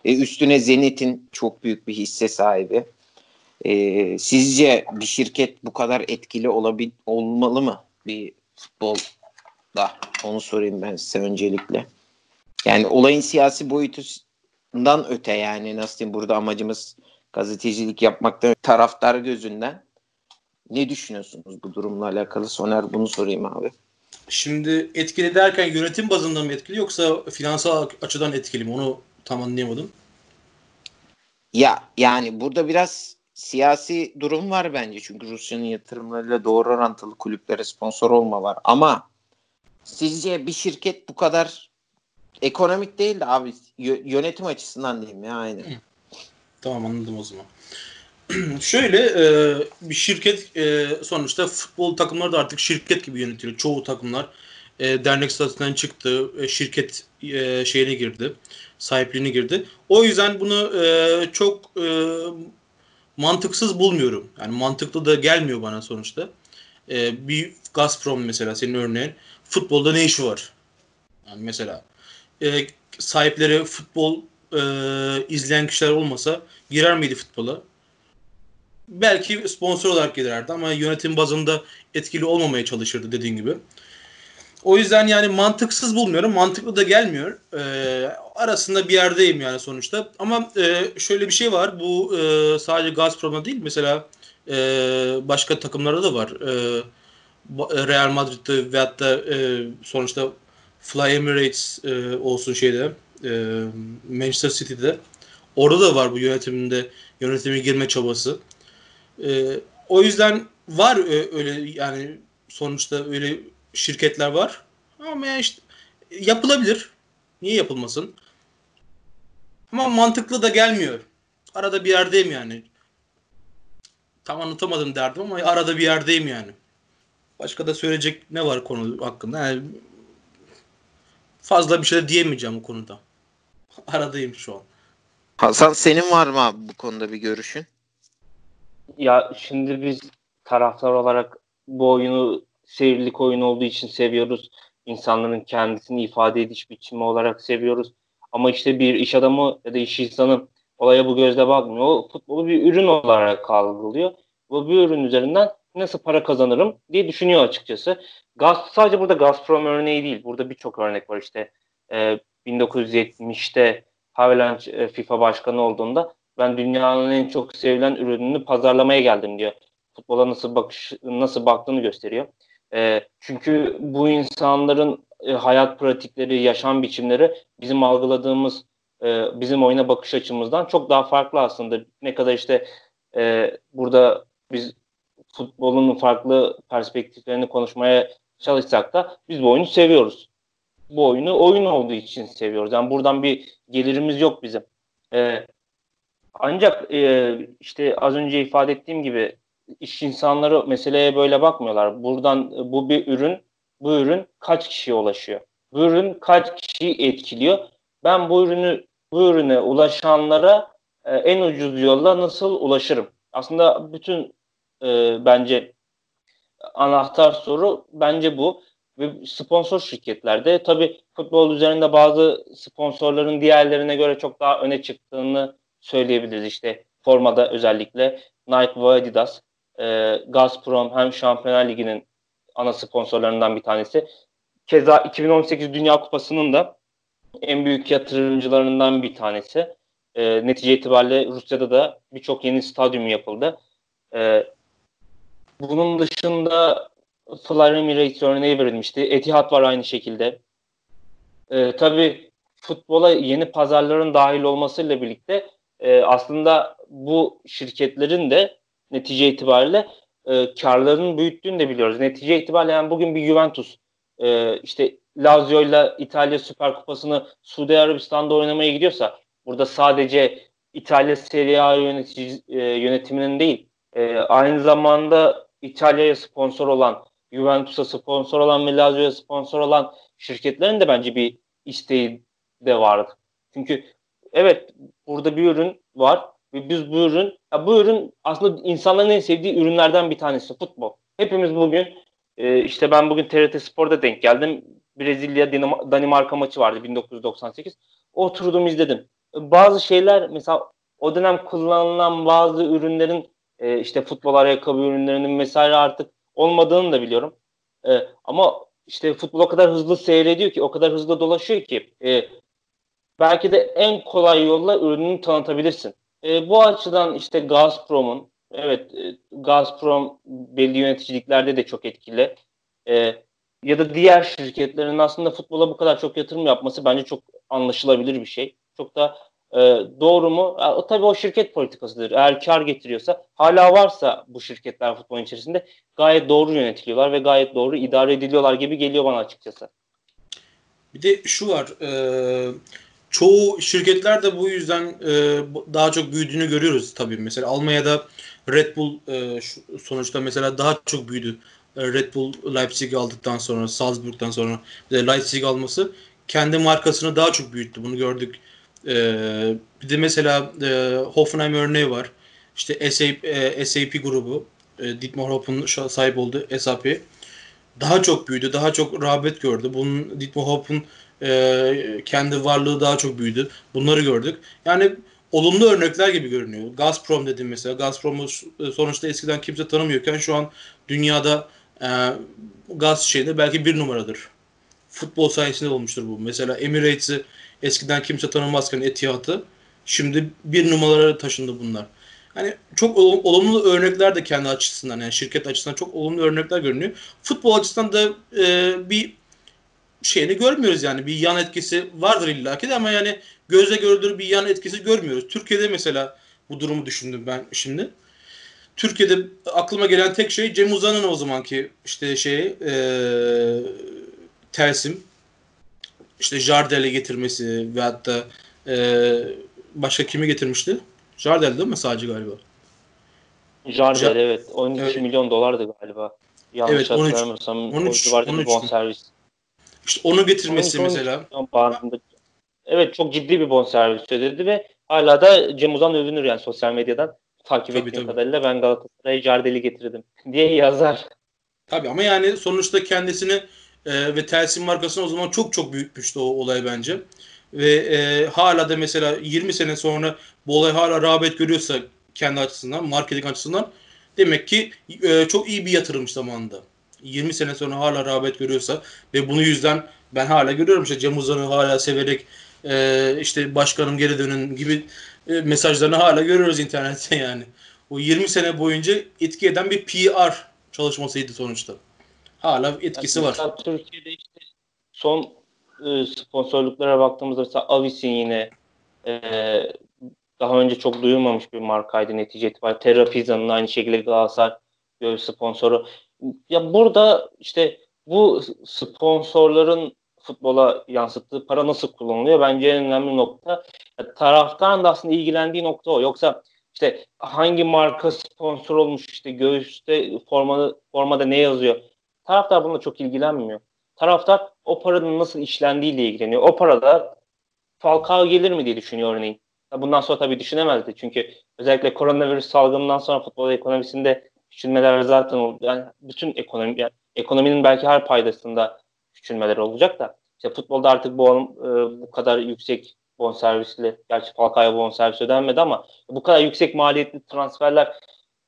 E, üstüne Zenit'in çok büyük bir hisse sahibi. E, sizce bir şirket bu kadar etkili olabil olmalı mı bir futbolda? Onu sorayım ben size öncelikle. Yani olayın siyasi boyutundan öte yani nasıl diyeyim burada amacımız gazetecilik yapmaktan taraftar gözünden ne düşünüyorsunuz bu durumla alakalı? Soner bunu sorayım abi. Şimdi etkili derken yönetim bazında mı etkili yoksa finansal açıdan etkili mi? Onu tam anlayamadım. Ya yani burada biraz siyasi durum var bence. Çünkü Rusya'nın yatırımlarıyla doğru orantılı kulüplere sponsor olma var. Ama sizce bir şirket bu kadar ekonomik değil de abi yönetim açısından diyeyim ya aynı. Tamam anladım o zaman. [clears throat] Şöyle e, bir şirket e, sonuçta futbol takımları da artık şirket gibi yönetiliyor. Çoğu takımlar e, dernek statüsünden çıktı. E, şirket e, şeyine girdi. Sahipliğine girdi. O yüzden bunu e, çok e, mantıksız bulmuyorum. Yani mantıklı da gelmiyor bana sonuçta. E, bir Gazprom mesela senin örneğin futbolda ne işi var? Yani mesela e, sahipleri futbol e, izleyen kişiler olmasa girer miydi futbola? Belki sponsor olarak girerdi ama yönetim bazında etkili olmamaya çalışırdı dediğin gibi. O yüzden yani mantıksız bulmuyorum. Mantıklı da gelmiyor. E, arasında bir yerdeyim yani sonuçta. Ama e, şöyle bir şey var. Bu e, sadece Gazprom'da değil. Mesela e, başka takımlarda da var. E, Real Madrid'de veyahut da e, sonuçta Fly Emirates e, olsun şeyde e, Manchester City'de. Orada da var bu yönetiminde yönetime girme çabası. E, o yüzden var öyle yani sonuçta öyle şirketler var. Ama yani işte yapılabilir. Niye yapılmasın? Ama mantıklı da gelmiyor. Arada bir yerdeyim yani. Tam anlatamadım derdim ama arada bir yerdeyim yani. Başka da söyleyecek ne var konu hakkında? Yani fazla bir şey diyemeyeceğim bu konuda. [laughs] Aradayım şu an. Hasan senin var mı abi bu konuda bir görüşün? Ya şimdi biz taraftar olarak bu oyunu seyirlik oyun olduğu için seviyoruz. İnsanların kendisini ifade ediş biçimi olarak seviyoruz. Ama işte bir iş adamı ya da iş insanı olaya bu gözle bakmıyor. O futbolu bir ürün olarak algılıyor. Bu bir ürün üzerinden nasıl para kazanırım diye düşünüyor açıkçası. Gaz, sadece burada Gazprom örneği değil. Burada birçok örnek var işte. Ee, 1970'te Havelanç e, FIFA başkanı olduğunda ben dünyanın en çok sevilen ürününü pazarlamaya geldim diyor. Futbola nasıl bakış nasıl baktığını gösteriyor. E, çünkü bu insanların e, hayat pratikleri, yaşam biçimleri bizim algıladığımız, e, bizim oyuna bakış açımızdan çok daha farklı aslında. Ne kadar işte e, burada biz futbolun farklı perspektiflerini konuşmaya çalışsak da biz bu oyunu seviyoruz. Bu oyunu oyun olduğu için seviyoruz. Yani buradan bir gelirimiz yok bizim. Ee, ancak e, işte az önce ifade ettiğim gibi iş insanları meseleye böyle bakmıyorlar. Buradan bu bir ürün, bu ürün kaç kişiye ulaşıyor? Bu ürün kaç kişiyi etkiliyor? Ben bu ürünü bu ürüne ulaşanlara e, en ucuz yolla nasıl ulaşırım? Aslında bütün e, bence anahtar soru bence bu. Ve sponsor şirketlerde tabi futbol üzerinde bazı sponsorların diğerlerine göre çok daha öne çıktığını söyleyebiliriz. İşte formada özellikle Nike ve Adidas, e, Gazprom hem Şampiyonlar Ligi'nin ana sponsorlarından bir tanesi. Keza 2018 Dünya Kupası'nın da en büyük yatırımcılarından bir tanesi. E, netice itibariyle Rusya'da da birçok yeni stadyum yapıldı. E, bunun dışında Fly Emirates örneği verilmişti. Etihad var aynı şekilde. E, tabii futbola yeni pazarların dahil olmasıyla birlikte e, aslında bu şirketlerin de netice itibariyle e, karlarını büyüttüğünü de biliyoruz. Netice itibariyle yani bugün bir Juventus e, işte Lazio ile İtalya Süper Kupası'nı Suudi Arabistan'da oynamaya gidiyorsa burada sadece İtalya Serie A yönetici, e, yönetiminin değil e, aynı zamanda İtalya'ya sponsor olan Juventus'a sponsor olan ve Lazio'ya sponsor olan şirketlerin de bence bir isteği de vardı. Çünkü evet burada bir ürün var biz bu ürün ya bu ürün aslında insanların en sevdiği ürünlerden bir tanesi futbol. Hepimiz bugün e, işte ben bugün TRT Spor'da denk geldim. Brezilya Danimarka maçı vardı 1998. Oturdum izledim. Bazı şeyler mesela o dönem kullanılan bazı ürünlerin e, işte futbol ayakkabı ürünlerinin vesaire artık olmadığını da biliyorum. E, ama işte futbol o kadar hızlı seyrediyor ki, o kadar hızlı dolaşıyor ki e, belki de en kolay yolla ürününü tanıtabilirsin. E, bu açıdan işte Gazprom'un, evet e, Gazprom belli yöneticiliklerde de çok etkili. E, ya da diğer şirketlerin aslında futbola bu kadar çok yatırım yapması bence çok anlaşılabilir bir şey. Çok da e, doğru mu? O tabii o şirket politikasıdır. Eğer kar getiriyorsa, hala varsa bu şirketler futbolun içerisinde gayet doğru yönetiliyorlar ve gayet doğru idare ediliyorlar gibi geliyor bana açıkçası. Bir de şu var. E, çoğu şirketler de bu yüzden e, daha çok büyüdüğünü görüyoruz tabii. Mesela Almanya'da Red Bull e, sonuçta mesela daha çok büyüdü. E, Red Bull Leipzig aldıktan sonra, Salzburg'dan sonra Leipzig alması kendi markasını daha çok büyüttü. Bunu gördük ee, bir de mesela e, Hoffenheim örneği var. İşte SAP, e, SAP grubu, e, Dietmar Hopp'un sahip olduğu SAP daha çok büyüdü, daha çok rağbet gördü. Bunun Dietmar Hopp'un e, kendi varlığı daha çok büyüdü. Bunları gördük. Yani olumlu örnekler gibi görünüyor. Gazprom dedim mesela. Gazprom'u sonuçta eskiden kimse tanımıyorken şu an dünyada e, gaz şeyinde belki bir numaradır. Futbol sayesinde olmuştur bu. Mesela Emirates'i Eskiden kimse tanımazken Etihad'ı. Şimdi bir numaralara taşındı bunlar. Hani çok olumlu örnekler de kendi açısından yani şirket açısından çok olumlu örnekler görünüyor. Futbol açısından da e, bir şeyini görmüyoruz yani bir yan etkisi vardır illaki de ama yani gözle görülür bir yan etkisi görmüyoruz. Türkiye'de mesela bu durumu düşündüm ben şimdi. Türkiye'de aklıma gelen tek şey Cem Uzan'ın o zamanki işte şey e, Telsim işte Jardel'i getirmesi ve hatta e, başka kimi getirmişti? Jardel değil mi sadece galiba? Jardel Jar evet. 12 evet. milyon dolardı galiba. Yanlış evet, 13, hatırlamıyorsam 13, 13, bonservis. İşte onu getirmesi 13, mesela. Evet çok ciddi bir bonservis ödedi ve hala da Cem Uzan övünür yani sosyal medyadan. Takip tabii, ettiğim tabii. kadarıyla ben Galatasaray'a Jardel'i getirdim [laughs] diye yazar. Tabii ama yani sonuçta kendisini e, ve Telsin markasını o zaman çok çok büyütmüştü o olay bence. Ve e, hala da mesela 20 sene sonra bu olay hala rağbet görüyorsa kendi açısından, marketing açısından demek ki e, çok iyi bir yatırım zamanında. 20 sene sonra hala rağbet görüyorsa ve bunu yüzden ben hala görüyorum işte Cem Uzan'ı hala severek e, işte başkanım geri dönün gibi e, mesajlarını hala görüyoruz internette [laughs] yani. O 20 sene boyunca etki eden bir PR çalışmasıydı sonuçta hala etkisi var. Türkiye'de işte son e, sponsorluklara baktığımızda mesela Avis'in yine e, daha önce çok duyulmamış bir markaydı netice itibariyle. Terra Pizza'nın aynı şekilde Galatasaray göğüs sponsoru. Ya burada işte bu sponsorların futbola yansıttığı para nasıl kullanılıyor? Bence en önemli nokta. Ya, taraftarın da aslında ilgilendiği nokta o. Yoksa işte hangi marka sponsor olmuş işte göğüste formada, formada ne yazıyor? Taraftar bununla çok ilgilenmiyor. Taraftar o paranın nasıl işlendiğiyle ilgileniyor. O parada Falcao gelir mi diye düşünüyor örneğin. Bundan sonra tabii düşünemezdi. Çünkü özellikle koronavirüs salgından sonra futbol ekonomisinde küçülmeler zaten oldu. Yani bütün ekonomi, yani ekonominin belki her paydasında küçülmeler olacak da işte futbolda artık bu, e, bu kadar yüksek bonservisli, gerçi Falcao'ya bonservis ödenmedi ama bu kadar yüksek maliyetli transferler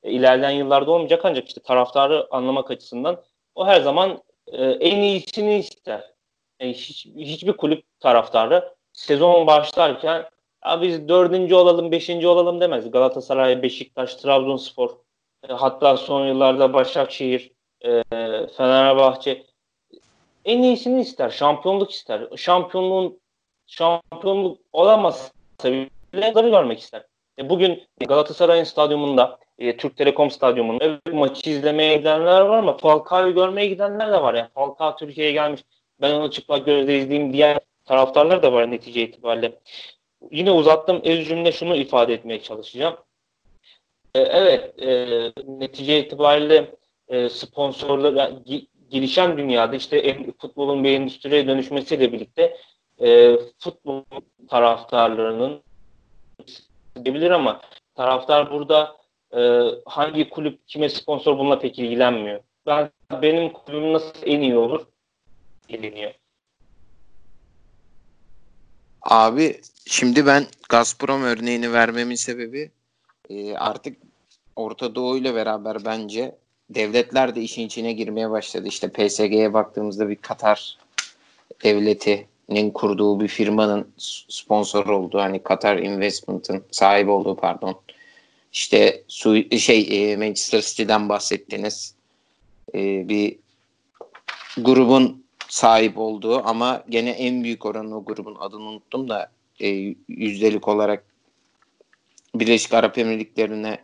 e, ilerleyen yıllarda olmayacak ancak işte taraftarı anlamak açısından o her zaman e, en iyisini ister. Yani hiç, hiçbir kulüp taraftarı sezon başlarken ya biz dördüncü olalım, beşinci olalım demez. Galatasaray, Beşiktaş, Trabzonspor, e, hatta son yıllarda Başakşehir, e, Fenerbahçe en iyisini ister. Şampiyonluk ister. Şampiyonluğun şampiyonluk olamazsa bile görmek ister. E, bugün Galatasaray'ın stadyumunda, e, Türk Telekom stadyumunda maçı izlemeye gidenler var ama Falcao'yu görmeye gidenler de var. Yani Falcao Türkiye'ye gelmiş. Ben onu çıplak gözle izleyeyim diyen taraftarlar da var netice itibariyle. Yine uzattım. Ez cümle şunu ifade etmeye çalışacağım. E, evet, e, netice itibariyle e, sponsorlar yani, gelişen dünyada işte futbolun bir endüstriye dönüşmesiyle birlikte e, futbol taraftarlarının diyebilir ama taraftar burada e, hangi kulüp kime sponsor bununla pek ilgilenmiyor. Ben benim kulübüm nasıl en iyi olur ilgileniyor. Abi şimdi ben Gazprom örneğini vermemin sebebi e, artık Orta Doğu ile beraber bence devletler de işin içine girmeye başladı. İşte PSG'ye baktığımızda bir Katar devletinin kurduğu bir firmanın sponsor olduğu hani Katar Investment'ın sahibi olduğu pardon. İşte su, şey e, Manchester City'den bahsettiniz. E, bir grubun sahip olduğu ama gene en büyük oranı o grubun adını unuttum da e, yüzdelik olarak Birleşik Arap Emirlikleri'ne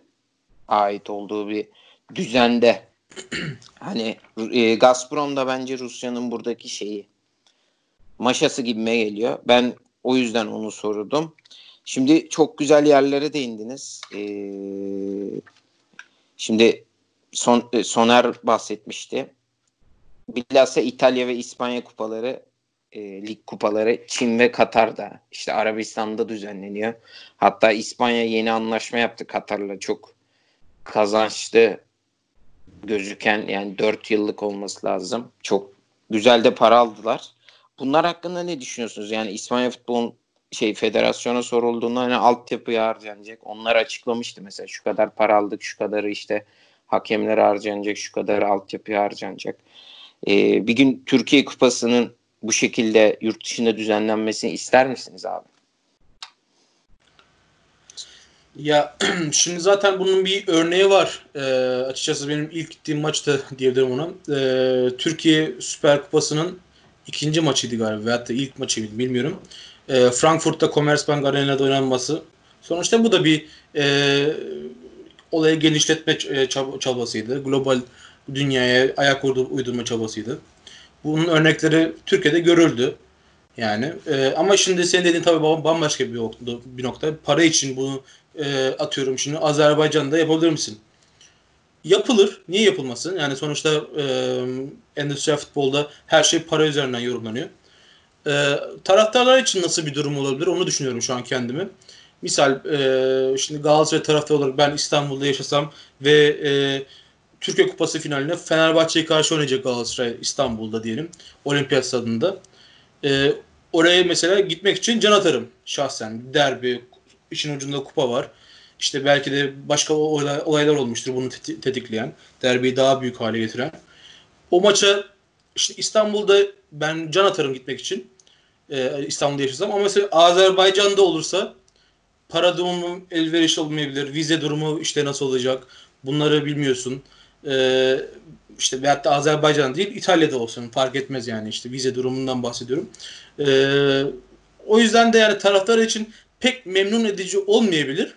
ait olduğu bir düzende [clears throat] hani e, Gazprom da bence Rusya'nın buradaki şeyi maşası gibime geliyor. Ben o yüzden onu sordum. Şimdi çok güzel yerlere değindiniz. Ee, şimdi son, e, Soner bahsetmişti. Bilhassa İtalya ve İspanya kupaları e, lig kupaları Çin ve Katar'da işte Arabistan'da düzenleniyor. Hatta İspanya yeni anlaşma yaptı Katar'la çok kazançlı gözüken yani 4 yıllık olması lazım. Çok güzel de para aldılar. Bunlar hakkında ne düşünüyorsunuz? Yani İspanya Futbol'un şey federasyona sorulduğunda hani altyapıya harcanacak. Onlar açıklamıştı mesela şu kadar para aldık, şu kadarı işte hakemlere harcanacak, şu kadar altyapıya harcanacak. Ee, bir gün Türkiye Kupası'nın bu şekilde yurt dışında düzenlenmesini ister misiniz abi? Ya [clears throat] şimdi zaten bunun bir örneği var. Ee, açıkçası benim ilk gittiğim maçta diyebilirim ona. Ee, Türkiye Süper Kupası'nın ikinci maçıydı galiba veyahut da ilk maçıydı bilmiyorum. Ee, Frankfurt'ta Commerzbank Arena'da oynanması. Sonuçta bu da bir e, olayı genişletme e, çabasıydı. Global dünyaya ayak uydurma çabasıydı. Bunun örnekleri Türkiye'de görüldü. Yani e, ama şimdi senin dediğin tabii bambaşka bir, bir nokta. Para için bunu e, atıyorum şimdi Azerbaycan'da yapabilir misin? Yapılır. Niye yapılmasın? Yani sonuçta e, endüstriyel futbolda her şey para üzerinden yorumlanıyor. E, taraftarlar için nasıl bir durum olabilir onu düşünüyorum şu an kendimi. Misal e, şimdi Galatasaray taraftarı olarak ben İstanbul'da yaşasam ve e, Türkiye Kupası finaline Fenerbahçe'ye karşı oynayacak Galatasaray İstanbul'da diyelim. Olimpiyat stadında. E, oraya mesela gitmek için can atarım şahsen. Derbi, işin ucunda kupa var. İşte belki de başka olaylar olmuştur bunu tetikleyen. Derbiyi daha büyük hale getiren. O maça işte İstanbul'da ben can atarım gitmek için. Ee, İstanbul'da yaşasam. Ama mesela Azerbaycan'da olursa para durumu elverişli olmayabilir. Vize durumu işte nasıl olacak. Bunları bilmiyorsun. Ee, işte veyahut da Azerbaycan değil İtalya'da olsun fark etmez yani işte vize durumundan bahsediyorum. Ee, o yüzden de yani taraftar için pek memnun edici olmayabilir.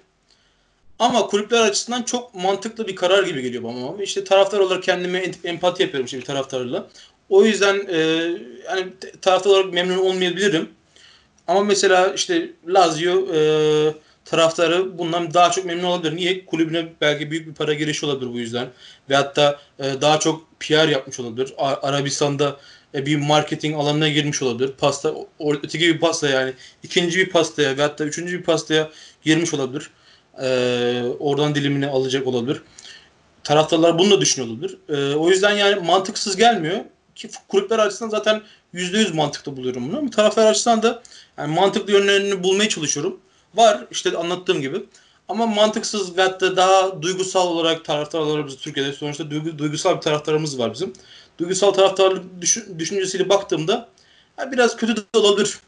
Ama kulüpler açısından çok mantıklı bir karar gibi geliyor bana. İşte taraftar olarak kendime empati yapıyorum işte bir taraftarla. O yüzden e, yani taraftar olarak memnun olmayabilirim. Ama mesela işte Lazio e, taraftarı bundan daha çok memnun olabilir. Niye? Kulübüne belki büyük bir para girişi olabilir bu yüzden. Ve hatta e, daha çok PR yapmış olabilir. Arabistan'da e, bir marketing alanına girmiş olabilir. Pasta, öteki bir pasta yani ikinci bir pastaya ve hatta üçüncü bir pastaya girmiş olabilir. E, oradan dilimini alacak olabilir. Taraftarlar bunu da düşünüyor olabilir. E, o yüzden yani mantıksız gelmiyor. Ki kulüpler açısından zaten %100 mantıklı buluyorum bunu. Bir taraftar açısından da yani mantıklı yönlerini bulmaya çalışıyorum. Var işte anlattığım gibi. Ama mantıksız ve hatta daha duygusal olarak taraftar olarak biz Türkiye'de sonuçta duygu, duygusal bir taraftarımız var bizim. Duygusal taraftarlık düşün, düşüncesiyle baktığımda yani biraz kötü de olabilir.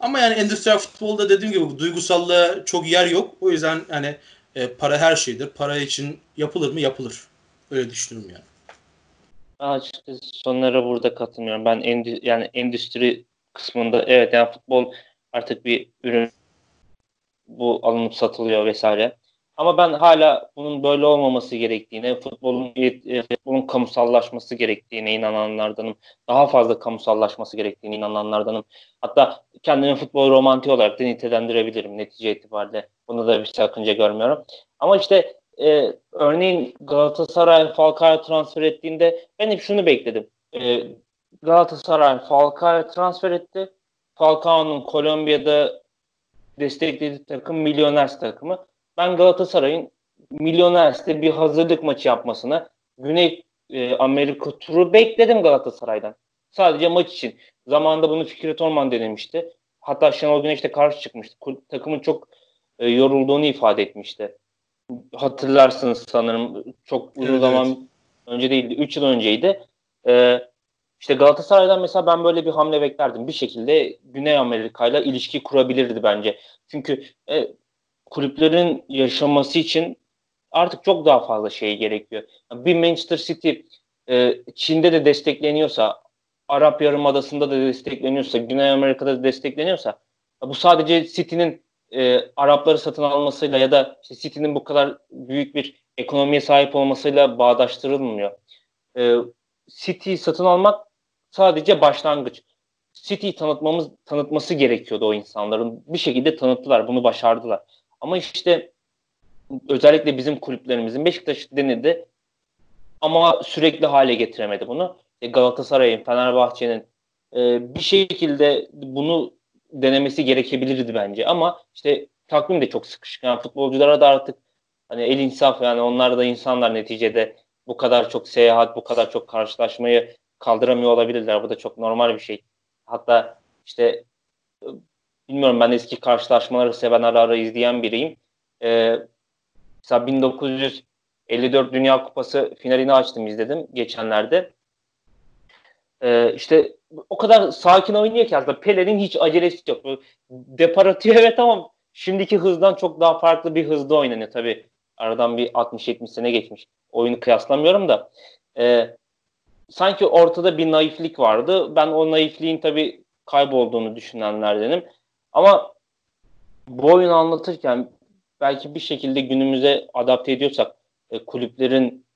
Ama yani endüstriyel futbolda dediğim gibi duygusallığa çok yer yok. O yüzden yani e, para her şeydir. Para için yapılır mı? Yapılır. Öyle düşünüyorum yani. Açıkçası sonlara burada katılmıyorum. Ben endü yani endüstri kısmında evet yani futbol artık bir ürün bu alınıp satılıyor vesaire. Ama ben hala bunun böyle olmaması gerektiğine, futbolun e, futbolun kamusallaşması gerektiğine inananlardanım. Daha fazla kamusallaşması gerektiğine inananlardanım. Hatta kendimi futbol romantiği olarak da nitelendirebilirim netice itibariyle. Bunu da bir sakınca görmüyorum. Ama işte e, örneğin Galatasaray Falcao'ya transfer ettiğinde ben hep şunu bekledim. E, Galatasaray Falcao'ya transfer etti. Falcao'nun Kolombiya'da desteklediği takım Milyoners takımı. Ben Galatasaray'ın Milyoners'te bir hazırlık maçı yapmasını Güney e, Amerika turu bekledim Galatasaray'dan. Sadece maç için. Zamanında bunu Fikret Orman denemişti. Hatta Şenol Güneş de karşı çıkmıştı. Takımın çok e, yorulduğunu ifade etmişti. Hatırlarsınız sanırım çok uzun evet, zaman evet. önce değildi. 3 yıl önceydi. E, işte Galatasaray'dan mesela ben böyle bir hamle beklerdim. Bir şekilde Güney Amerika ile ilişki kurabilirdi bence. Çünkü e, kulüplerin yaşaması için artık çok daha fazla şey gerekiyor. Bir Manchester City e, Çin'de de destekleniyorsa, Arap Yarımadası'nda da destekleniyorsa, Güney Amerika'da da destekleniyorsa bu sadece City'nin e, Arapları satın almasıyla ya da işte City'nin bu kadar büyük bir ekonomiye sahip olmasıyla bağdaştırılmıyor. E, City satın almak sadece başlangıç. City tanıtmamız tanıtması gerekiyordu o insanların. Bir şekilde tanıttılar, bunu başardılar. Ama işte özellikle bizim kulüplerimizin Beşiktaş denedi ama sürekli hale getiremedi bunu. E, Galatasaray'ın, Fenerbahçe'nin e, bir şekilde bunu denemesi gerekebilirdi bence. Ama işte takvim de çok sıkışık. Yani futbolculara da artık hani el insaf yani onlar da insanlar neticede bu kadar çok seyahat, bu kadar çok karşılaşmayı kaldıramıyor olabilirler. Bu da çok normal bir şey. Hatta işte bilmiyorum ben eski karşılaşmaları seven ara ara izleyen biriyim. Ee, mesela 1954 Dünya Kupası finalini açtım izledim geçenlerde. Ee, işte o kadar sakin oynuyor ki aslında Pele'nin hiç acelesi yok. Depar [laughs] evet ama şimdiki hızdan çok daha farklı bir hızda oynanıyor tabii. Aradan bir 60-70 sene geçmiş. Oyunu kıyaslamıyorum da. E, sanki ortada bir naiflik vardı. Ben o naifliğin tabii kaybolduğunu düşünenlerdenim. Ama bu oyunu anlatırken belki bir şekilde günümüze adapte ediyorsak e, kulüplerin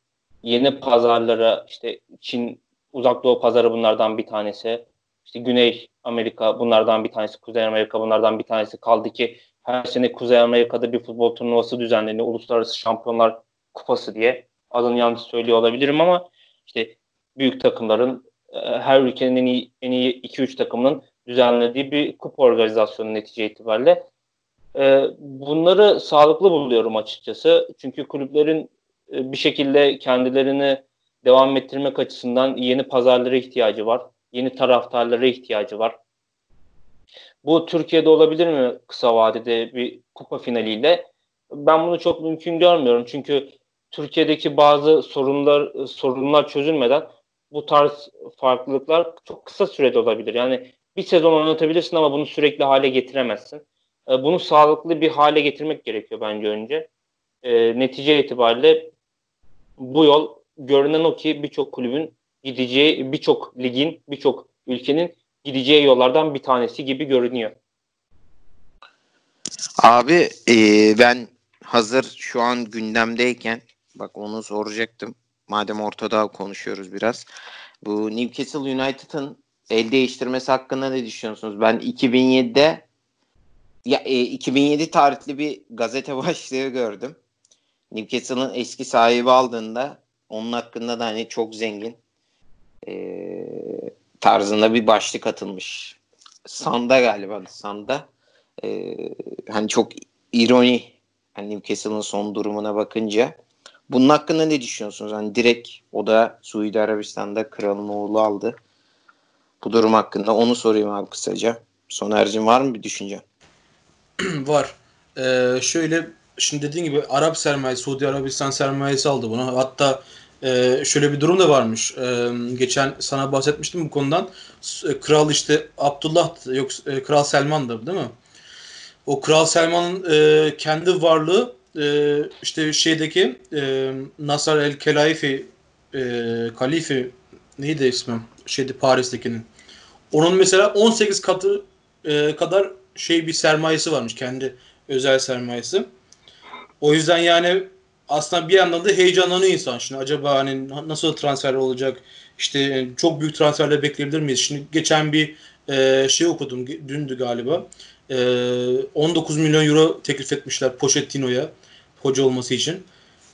yeni pazarlara işte Çin uzak doğu pazarı bunlardan bir tanesi. İşte Güney Amerika bunlardan bir tanesi, Kuzey Amerika bunlardan bir tanesi kaldı ki her sene Kuzey Amerika'da bir futbol turnuvası düzenleniyor. Uluslararası Şampiyonlar Kupası diye. Adını yanlış söylüyor olabilirim ama işte büyük takımların e, her ülkenin en iyi, en iyi 2-3 takımının düzenlediği bir kupa organizasyonu netice itibariyle. E, bunları sağlıklı buluyorum açıkçası. Çünkü kulüplerin e, bir şekilde kendilerini devam ettirmek açısından yeni pazarlara ihtiyacı var. Yeni taraftarlara ihtiyacı var. Bu Türkiye'de olabilir mi kısa vadede bir kupa finaliyle? Ben bunu çok mümkün görmüyorum. Çünkü Türkiye'deki bazı sorunlar sorunlar çözülmeden bu tarz farklılıklar çok kısa sürede olabilir. Yani bir sezon oynatabilirsin ama bunu sürekli hale getiremezsin. E, bunu sağlıklı bir hale getirmek gerekiyor bence önce. E, netice itibariyle bu yol görünen o ki birçok kulübün gideceği, birçok ligin, birçok ülkenin gideceği yollardan bir tanesi gibi görünüyor. Abi e, ben hazır şu an gündemdeyken bak onu soracaktım. Madem ortada konuşuyoruz biraz. Bu Newcastle United'ın el değiştirmesi hakkında ne düşünüyorsunuz? Ben 2007'de ya, e, 2007 tarihli bir gazete [laughs] başlığı gördüm. Newcastle'ın eski sahibi aldığında onun hakkında da hani çok zengin e, tarzında bir başlık atılmış. Sanda galiba Sanda. E, hani çok ironi hani Newcastle'ın son durumuna bakınca. Bunun hakkında ne düşünüyorsunuz? Hani direkt o da Suudi Arabistan'da kralın oğlu aldı. Bu durum hakkında onu sorayım abi kısaca. Soner'cim var mı bir düşünce? [clears throat] var. Ee, şöyle şimdi dediğin gibi Arap sermayesi, Suudi Arabistan sermayesi aldı bunu. Hatta e, şöyle bir durum da varmış. E, geçen sana bahsetmiştim bu konudan. E, Kral işte Abdullah yok e, Kral Selman'dı değil mi? O Kral Selman'ın e, kendi varlığı e, işte şeydeki e, Nasar el Kelaifi e, Kalifi neydi ismi? Şeydi Paris'tekinin. Onun mesela 18 katı e, kadar şey bir sermayesi varmış kendi özel sermayesi. O yüzden yani aslında bir yandan da heyecanlanıyor insan şimdi acaba hani nasıl transfer olacak işte çok büyük transferler bekleyebilir miyiz? Şimdi geçen bir e, şey okudum dündü galiba. E, 19 milyon euro teklif etmişler Pochettino'ya hoca olması için.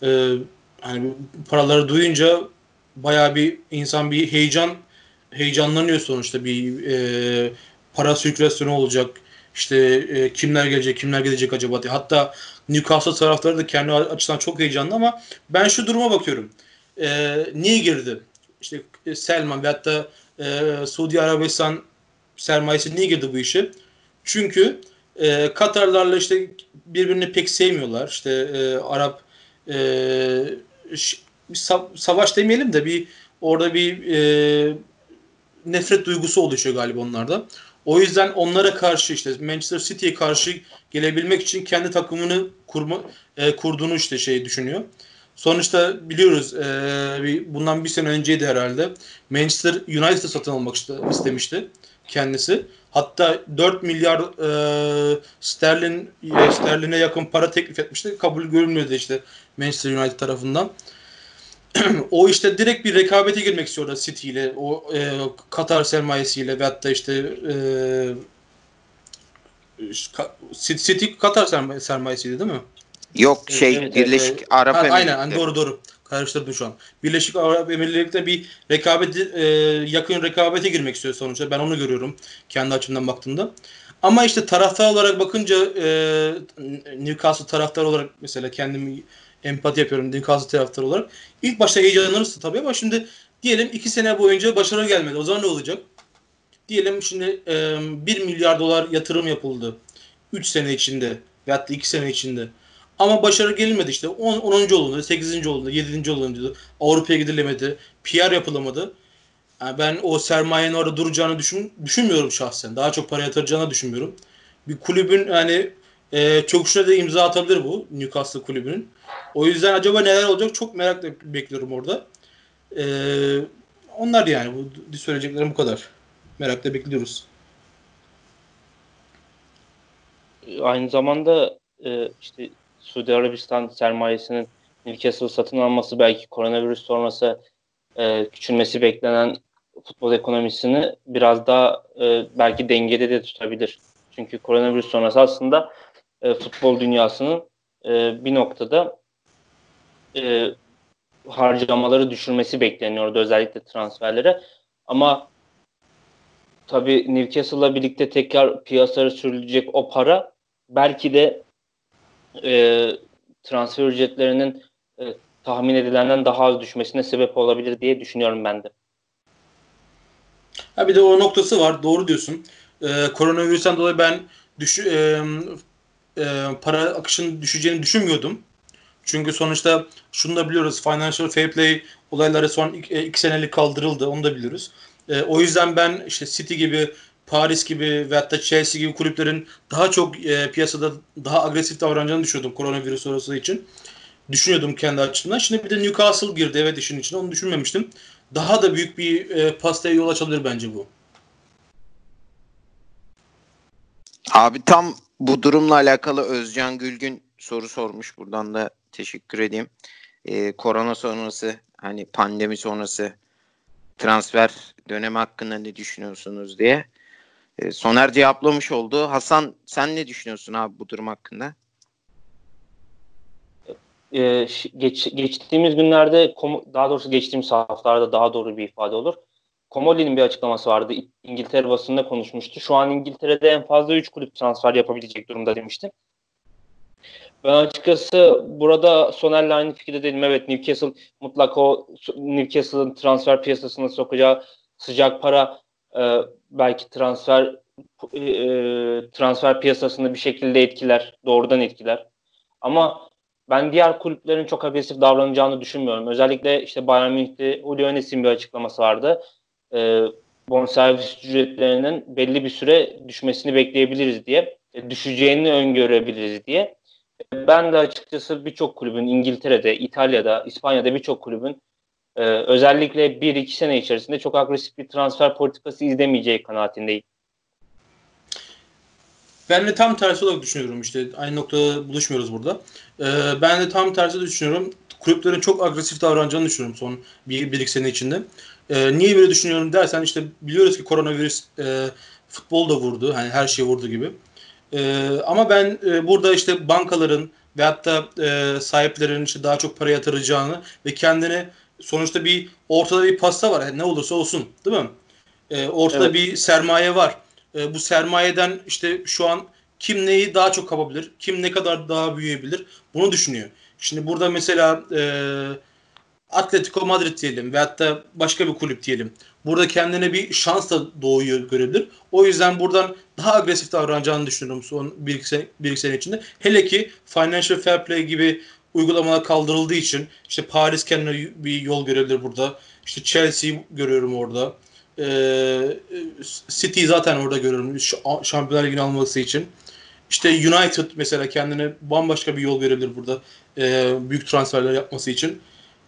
E, hani paraları duyunca bayağı bir insan bir heyecan heyecanlanıyor sonuçta bir e, para sirkülasyonu olacak. İşte e, kimler gelecek, kimler gidecek acaba diye. Hatta Newcastle taraftarı da kendi açısından çok heyecanlı ama ben şu duruma bakıyorum. E, niye girdi? İşte e, Selman ve hatta e, Suudi Arabistan sermayesi niye girdi bu işe? Çünkü e, Katarlarla işte birbirini pek sevmiyorlar. İşte e, Arap e, savaş demeyelim de bir orada bir e, nefret duygusu oluşuyor galiba onlarda. O yüzden onlara karşı işte Manchester City'ye karşı gelebilmek için kendi takımını kurma e, kurduğunu işte şey düşünüyor. Sonuçta biliyoruz e, bir, bundan bir sene önceydi herhalde. Manchester United'ı satın almak istemişti kendisi. Hatta 4 milyar e, sterlin e, sterline yakın para teklif etmişti. Kabul görülmüyordu işte Manchester United tarafından. [clears throat] o işte direkt bir rekabete girmek istiyor City ile, o e, Katar sermayesiyle ve hatta işte e, City Katar sermayesiydi değil mi? Yok şey evet, Birleşik evet. Arap Emirlikleri. Aynen doğru doğru. Karıştırdım şu an. Birleşik Arap Emirlikleri'nde bir rekabet e, yakın rekabete girmek istiyor sonuçta. Ben onu görüyorum kendi açımdan baktığımda. Ama işte taraftar olarak bakınca e, Newcastle taraftar olarak mesela kendimi empati yapıyorum Newcastle taraftarı olarak. İlk başta heyecanlanırsın tabii ama şimdi diyelim iki sene boyunca başarı gelmedi. O zaman ne olacak? Diyelim şimdi e, 1 milyar dolar yatırım yapıldı. 3 sene içinde veyahut da 2 sene içinde. Ama başarı gelmedi işte. 10. 10. olundu, 8. olundu, 7. olundu. Avrupa'ya gidilemedi. PR yapılamadı. Yani ben o sermayenin orada duracağını düşün, düşünmüyorum şahsen. Daha çok para yatıracağını düşünmüyorum. Bir kulübün yani e, çok şuna da imza atabilir bu Newcastle kulübünün. O yüzden acaba neler olacak çok merakla bekliyorum orada. E, onlar yani bu söyleyeceklerim bu kadar. Merakla bekliyoruz. Aynı zamanda e, işte Suudi Arabistan sermayesinin Newcastle satın alması belki koronavirüs sonrası e, küçülmesi beklenen futbol ekonomisini biraz daha e, belki dengede de tutabilir. Çünkü koronavirüs sonrası aslında e, futbol dünyasının e, bir noktada e, harcamaları düşürmesi bekleniyordu özellikle transferlere. Ama tabii Newcastle'la birlikte tekrar piyasaya sürülecek o para belki de e, transfer ücretlerinin e, tahmin edilenden daha az düşmesine sebep olabilir diye düşünüyorum ben de. Ha bir de o noktası var. Doğru diyorsun. Ee, koronavirüsten dolayı ben düş e, e, para akışının düşeceğini düşünmüyordum. Çünkü sonuçta şunu da biliyoruz. Financial Fair Play olayları son iki, iki senelik kaldırıldı. Onu da biliyoruz. E, o yüzden ben işte City gibi Paris gibi ve hatta Chelsea gibi kulüplerin daha çok e, piyasada daha agresif davranacağını düşünüyordum koronavirüs sonrası için. Düşünüyordum kendi açımdan. Şimdi bir de Newcastle girdi evet işin içine. Onu düşünmemiştim. Daha da büyük bir e, pastaya yol açabilir bence bu. Abi tam bu durumla alakalı Özcan Gülgün soru sormuş. Buradan da teşekkür edeyim. Ee, korona sonrası hani pandemi sonrası transfer dönemi hakkında ne düşünüyorsunuz diye. Ee, Soner cevaplamış oldu. Hasan sen ne düşünüyorsun abi bu durum hakkında? Ee, geç, geçtiğimiz günlerde daha doğrusu geçtiğimiz haftalarda daha doğru bir ifade olur. Komoli'nin bir açıklaması vardı. İngiltere basında konuşmuştu. Şu an İngiltere'de en fazla 3 kulüp transfer yapabilecek durumda demişti. Ben açıkçası burada Soner'le aynı fikirde değilim. Evet Newcastle mutlaka o Newcastle'ın transfer piyasasına sokacağı sıcak para e, belki transfer e, transfer piyasasında bir şekilde etkiler. Doğrudan etkiler. Ama ben diğer kulüplerin çok agresif davranacağını düşünmüyorum. Özellikle işte Bayern Münih'te Uli Önes'in bir açıklaması vardı. E, bonservis ücretlerinin belli bir süre düşmesini bekleyebiliriz diye. E, düşeceğini öngörebiliriz diye. Ben de açıkçası birçok kulübün İngiltere'de, İtalya'da, İspanya'da birçok kulübün e, özellikle 1-2 sene içerisinde çok agresif bir transfer politikası izlemeyeceği kanaatindeyim. Ben de tam tersi olarak düşünüyorum işte aynı noktada buluşmuyoruz burada. Ee, ben de tam tersi düşünüyorum. Kulüplerin çok agresif davranacağını düşünüyorum son bir, bir iki sene içinde. Ee, niye böyle düşünüyorum dersen işte biliyoruz ki koronavirüs e, futbol da vurdu. Hani her şeyi vurdu gibi. E, ama ben e, burada işte bankaların ve hatta e, sahiplerin işte daha çok para yatıracağını ve kendine sonuçta bir ortada bir pasta var. Yani ne olursa olsun değil mi? E, ortada evet. bir sermaye var. E, bu sermayeden işte şu an kim neyi daha çok kapabilir, kim ne kadar daha büyüyebilir bunu düşünüyor. Şimdi burada mesela e, Atletico Madrid diyelim ve hatta başka bir kulüp diyelim. Burada kendine bir şans da doğuyor görebilir. O yüzden buradan daha agresif davranacağını düşünüyorum son bir iki, sene, bir iki sene içinde. Hele ki Financial Fair Play gibi uygulamalar kaldırıldığı için işte Paris kendine bir yol görebilir burada. İşte Chelsea görüyorum orada. Ee, City zaten orada görüyorum Şampiyonlar Ligi'ni alması için. İşte United mesela kendine bambaşka bir yol verebilir burada e, büyük transferler yapması için.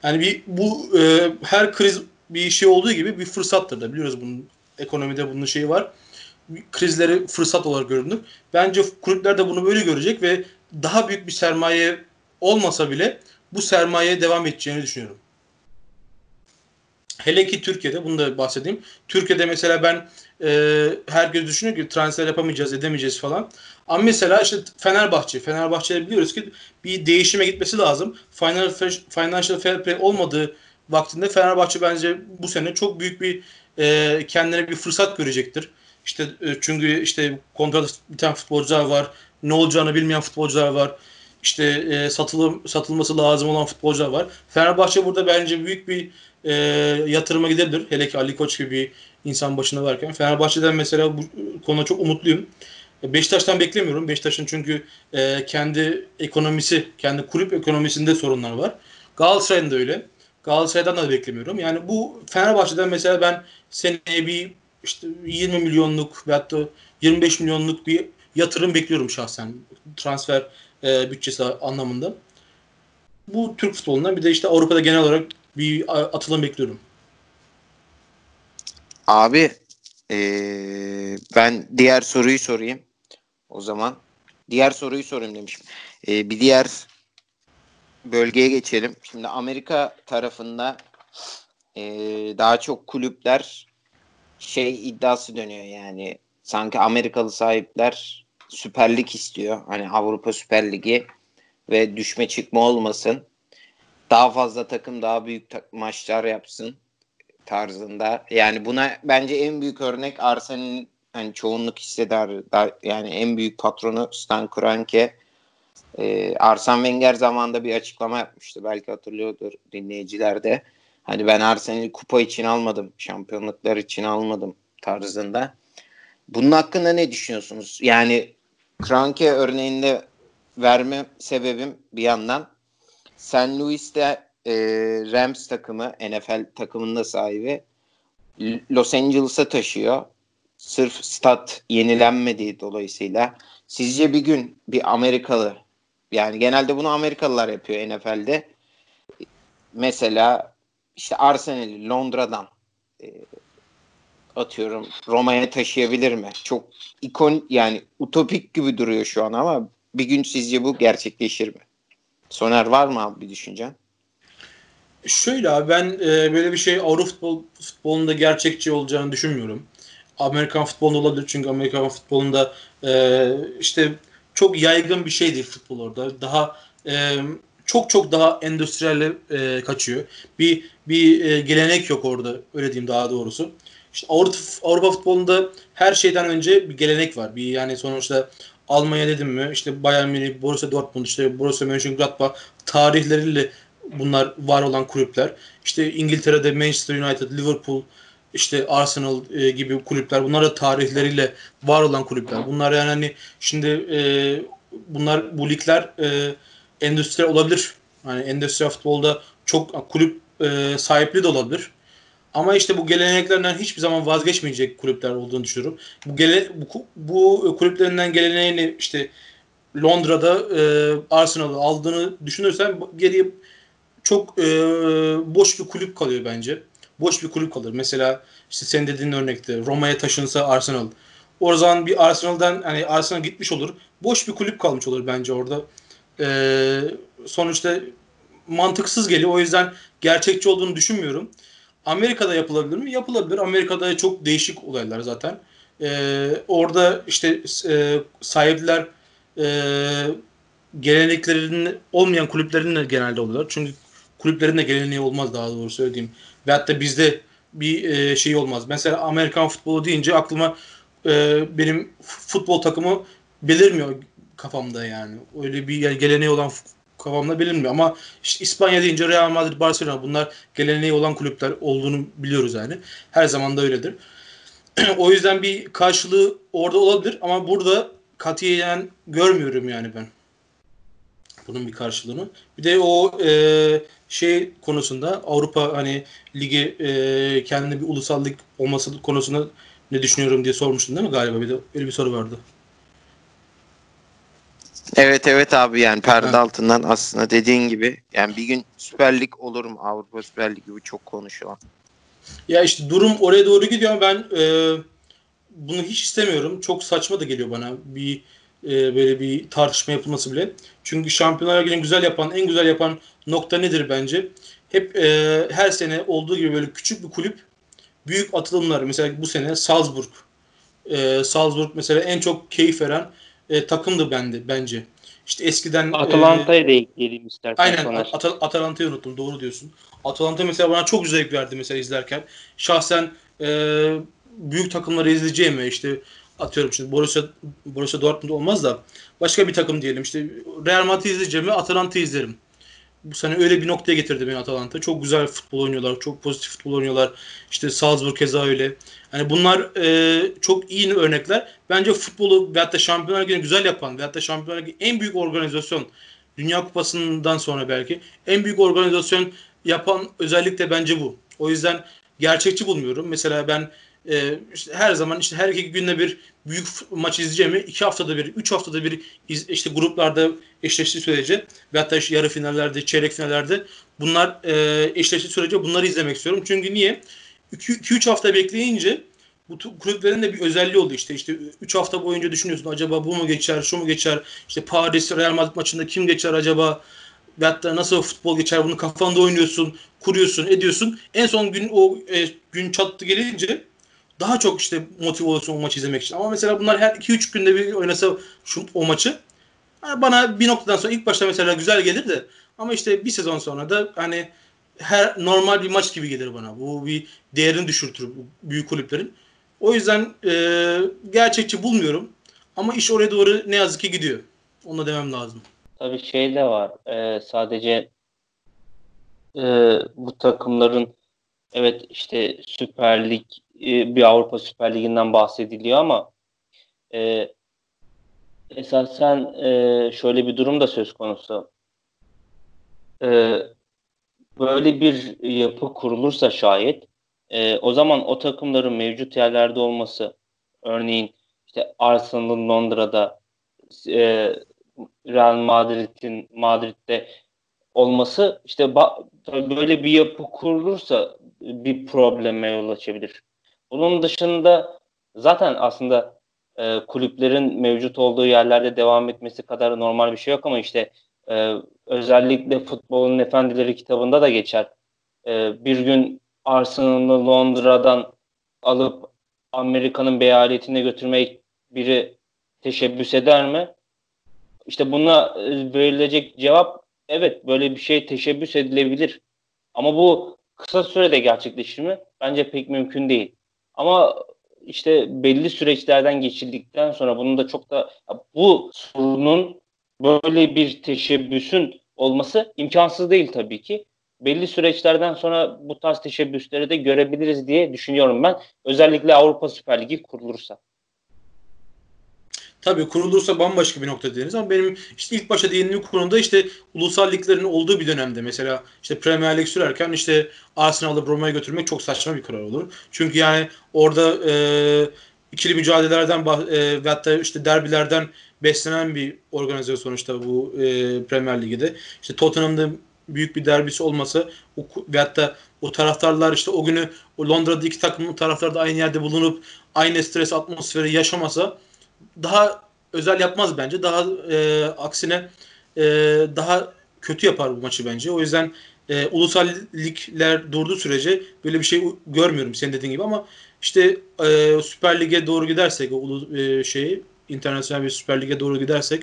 Yani bir bu e, her kriz bir şey olduğu gibi bir fırsattır da biliyoruz bunun ekonomide bunun şeyi var. Krizleri fırsat olarak görünür. Bence kulüpler de bunu böyle görecek ve daha büyük bir sermaye olmasa bile bu sermayeye devam edeceğini düşünüyorum. Hele ki Türkiye'de bunu da bahsedeyim. Türkiye'de mesela ben e, herkes düşünüyor ki transfer yapamayacağız, edemeyeceğiz falan. Ama mesela işte Fenerbahçe, Fenerbahçe'de biliyoruz ki bir değişime gitmesi lazım. Final, financial fair play olmadığı vaktinde Fenerbahçe bence bu sene çok büyük bir e, kendine bir fırsat görecektir. İşte e, çünkü işte kontrat biten futbolcular var. Ne olacağını bilmeyen futbolcular var. İşte e, satılım satılması lazım olan futbolcular var. Fenerbahçe burada bence büyük bir e, yatırıma gidebilir. Hele ki Ali Koç gibi bir insan başına varken. Fenerbahçe'den mesela bu konuda çok umutluyum. Beşiktaş'tan beklemiyorum. Beşiktaş'ın çünkü e, kendi ekonomisi, kendi kulüp ekonomisinde sorunlar var. Galatasaray'ın da öyle. Galatasaray'dan da beklemiyorum. Yani bu Fenerbahçe'den mesela ben seneye bir işte 20 milyonluk veyahut da 25 milyonluk bir yatırım bekliyorum şahsen transfer e, bütçesi anlamında. Bu Türk futbolundan bir de işte Avrupa'da genel olarak bir atılım bekliyorum. Abi ee, ben diğer soruyu sorayım. O zaman diğer soruyu sorayım demişim. Ee, bir diğer bölgeye geçelim. Şimdi Amerika tarafında e, daha çok kulüpler şey iddiası dönüyor yani sanki Amerikalı sahipler Süper Lig istiyor. Hani Avrupa Süper Ligi ve düşme çıkma olmasın. Daha fazla takım daha büyük tak- maçlar yapsın tarzında. Yani buna bence en büyük örnek Arsenal'in hani çoğunluk hissedar yani en büyük patronu Stan Kroenke e, Arsene Wenger zamanında bir açıklama yapmıştı. Belki hatırlıyordur dinleyiciler de. Hani ben Arsenal'i kupa için almadım, şampiyonluklar için almadım tarzında. Bunun hakkında ne düşünüyorsunuz? Yani Kroenke örneğinde verme sebebim bir yandan St. Louis'te e, Rams takımı NFL takımında sahibi Los Angeles'a taşıyor. Sırf stat yenilenmediği dolayısıyla. Sizce bir gün bir Amerikalı yani genelde bunu Amerikalılar yapıyor NFL'de. Mesela işte Arsenal'i Londra'dan e, atıyorum Roma'ya taşıyabilir mi? Çok ikon yani utopik gibi duruyor şu an ama bir gün sizce bu gerçekleşir mi? Soner var mı abi bir düşüncen? Şöyle abi ben e, böyle bir şey Avrupa futbol, futbolunda gerçekçi olacağını düşünmüyorum. Amerikan futbolunda olabilir çünkü Amerikan futbolunda e, işte çok yaygın bir şey değil futbol orada. Daha e, çok çok daha endüstriyelle e, kaçıyor. Bir bir e, gelenek yok orada öyle diyeyim daha doğrusu. İşte Avrupa, futbolunda her şeyden önce bir gelenek var. Bir yani sonuçta Almanya dedim mi işte Bayern Münih, Borussia Dortmund, işte Borussia Mönchengladbach tarihleriyle bunlar var olan kulüpler. İşte İngiltere'de Manchester United, Liverpool, işte Arsenal e, gibi kulüpler. Bunlar da tarihleriyle var olan kulüpler. Bunlar yani hani şimdi e, bunlar bu ligler e, endüstri olabilir. Yani endüstri futbolda çok kulüp e, sahipli de olabilir. Ama işte bu geleneklerden hiçbir zaman vazgeçmeyecek kulüpler olduğunu düşünüyorum. Bu, gele, bu, bu kulüplerinden geleneğini işte Londra'da e, Arsenal'ı aldığını düşünürsen geriye çok e, boş bir kulüp kalıyor bence. Boş bir kulüp kalır. Mesela işte sen dediğin örnekte Roma'ya taşınsa Arsenal. O zaman bir Arsenal'dan hani Arsenal gitmiş olur. Boş bir kulüp kalmış olur bence orada. E, sonuçta mantıksız geliyor. O yüzden gerçekçi olduğunu düşünmüyorum. Amerika'da yapılabilir mi? Yapılabilir. Amerika'da çok değişik olaylar zaten. Ee, orada işte e, sahipler e, geleneklerinin olmayan kulüplerin de genelde oluyorlar. Çünkü kulüplerin de geleneği olmaz daha doğru söyleyeyim. Ve hatta bizde bir e, şey olmaz. Mesela Amerikan futbolu deyince aklıma e, benim futbol takımı belirmiyor kafamda yani. Öyle bir yani geleneği olan kafamda bilinmiyor ama işte İspanya deyince Real Madrid, Barcelona bunlar geleneği olan kulüpler olduğunu biliyoruz yani. Her zaman da öyledir. [clears throat] o yüzden bir karşılığı orada olabilir ama burada katiyen görmüyorum yani ben. Bunun bir karşılığını. Bir de o e, şey konusunda Avrupa hani ligi e, kendine bir ulusal lig olması konusunda ne düşünüyorum diye sormuştun değil mi galiba bir de öyle bir soru vardı. Evet evet abi yani perde evet. altından aslında dediğin gibi yani bir gün Süper Lig olur mu Avrupa Süper Ligi bu çok konuşulan. Ya işte durum oraya doğru gidiyor ama ben e, bunu hiç istemiyorum. Çok saçma da geliyor bana bir e, böyle bir tartışma yapılması bile. Çünkü Şampiyonlar Ligi'ni güzel yapan, en güzel yapan nokta nedir bence? Hep e, her sene olduğu gibi böyle küçük bir kulüp büyük atılımlar. Mesela bu sene Salzburg. E, Salzburg mesela en çok keyif veren e, takımdı bende bence. İşte eskiden Atalanta'ya e, da ekleyelim istersen. Aynen At- Atalanta'yı unuttum doğru diyorsun. Atalanta mesela bana çok zevk verdi mesela izlerken. Şahsen e, büyük takımları izleyeceğime işte atıyorum şimdi Borussia, Borussia Dortmund olmaz da başka bir takım diyelim işte Real Madrid izleyeceğime Atalanta izlerim bu sene öyle bir noktaya getirdi beni Atalanta. Çok güzel futbol oynuyorlar. Çok pozitif futbol oynuyorlar. İşte Salzburg keza öyle. Yani bunlar e, çok iyi örnekler. Bence futbolu veyahut da Şampiyonlar Ligi'ni güzel yapan veyahut da Şampiyonlar Ligi en büyük organizasyon Dünya Kupası'ndan sonra belki en büyük organizasyon yapan özellik de bence bu. O yüzden gerçekçi bulmuyorum. Mesela ben e, işte her zaman işte her iki günde bir büyük maç izleyeceğimi iki haftada bir, üç haftada bir iz, işte gruplarda eşleştiği sürece ve hatta işte yarı finallerde, çeyrek finallerde bunlar e, eşleştiği sürece bunları izlemek istiyorum. Çünkü niye? 2-3 hafta bekleyince bu kulüplerin de bir özelliği oldu işte. işte 3 hafta boyunca düşünüyorsun acaba bu mu geçer, şu mu geçer? İşte Paris Real Madrid maçında kim geçer acaba? Ve hatta nasıl futbol geçer bunu kafanda oynuyorsun, kuruyorsun, ediyorsun. En son gün o e, gün çattı gelince daha çok işte motive olursun o maçı izlemek için. Ama mesela bunlar her 2-3 günde bir oynasa şu, o maçı bana bir noktadan sonra ilk başta mesela güzel gelir de ama işte bir sezon sonra da hani her normal bir maç gibi gelir bana. Bu bir değerini düşürtür bu büyük kulüplerin. O yüzden e, gerçekçi bulmuyorum. Ama iş oraya doğru ne yazık ki gidiyor. Onu demem lazım. Tabii şey de var. E, sadece e, bu takımların evet işte Süper Lig bir Avrupa Süper Ligi'nden bahsediliyor ama e, esasen e, şöyle bir durum da söz konusu. E, böyle bir yapı kurulursa şayet e, o zaman o takımların mevcut yerlerde olması örneğin işte Arsenal'ın Londra'da e, Real Madrid'in Madrid'de olması işte böyle bir yapı kurulursa bir probleme yol açabilir. Bunun dışında zaten aslında e, kulüplerin mevcut olduğu yerlerde devam etmesi kadar normal bir şey yok ama işte e, özellikle futbolun efendileri kitabında da geçer. E, bir gün Arsenal'ı Londra'dan alıp Amerika'nın eyaletine götürmek biri teşebbüs eder mi? İşte buna e, verilecek cevap evet böyle bir şey teşebbüs edilebilir. Ama bu kısa sürede gerçekleşir mi? Bence pek mümkün değil. Ama işte belli süreçlerden geçildikten sonra bunun da çok da bu sorunun böyle bir teşebbüsün olması imkansız değil tabii ki. Belli süreçlerden sonra bu tarz teşebbüsleri de görebiliriz diye düşünüyorum ben. Özellikle Avrupa Süper Ligi kurulursa. Tabii kurulursa bambaşka bir nokta deriz ama benim işte ilk başta değindiğim konuda işte ulusal liglerin olduğu bir dönemde mesela işte Premier Lig sürerken işte Arsenal'ı Roma'ya götürmek çok saçma bir karar olur. Çünkü yani orada e, ikili mücadelelerden e, ve hatta işte derbilerden beslenen bir organizasyon sonuçta bu e, Premier Lig'de. İşte Tottenham'da büyük bir derbisi olması o, ve hatta o taraftarlar işte o günü Londra'da iki takımın taraftarı da aynı yerde bulunup aynı stres atmosferi yaşamasa daha özel yapmaz bence. Daha e, aksine e, daha kötü yapar bu maçı bence. O yüzden e, ulusal ligler durduğu sürece böyle bir şey görmüyorum senin dediğin gibi ama işte e, Süper Lig'e doğru gidersek o e, şeyi internasyonel bir Süper Lig'e doğru gidersek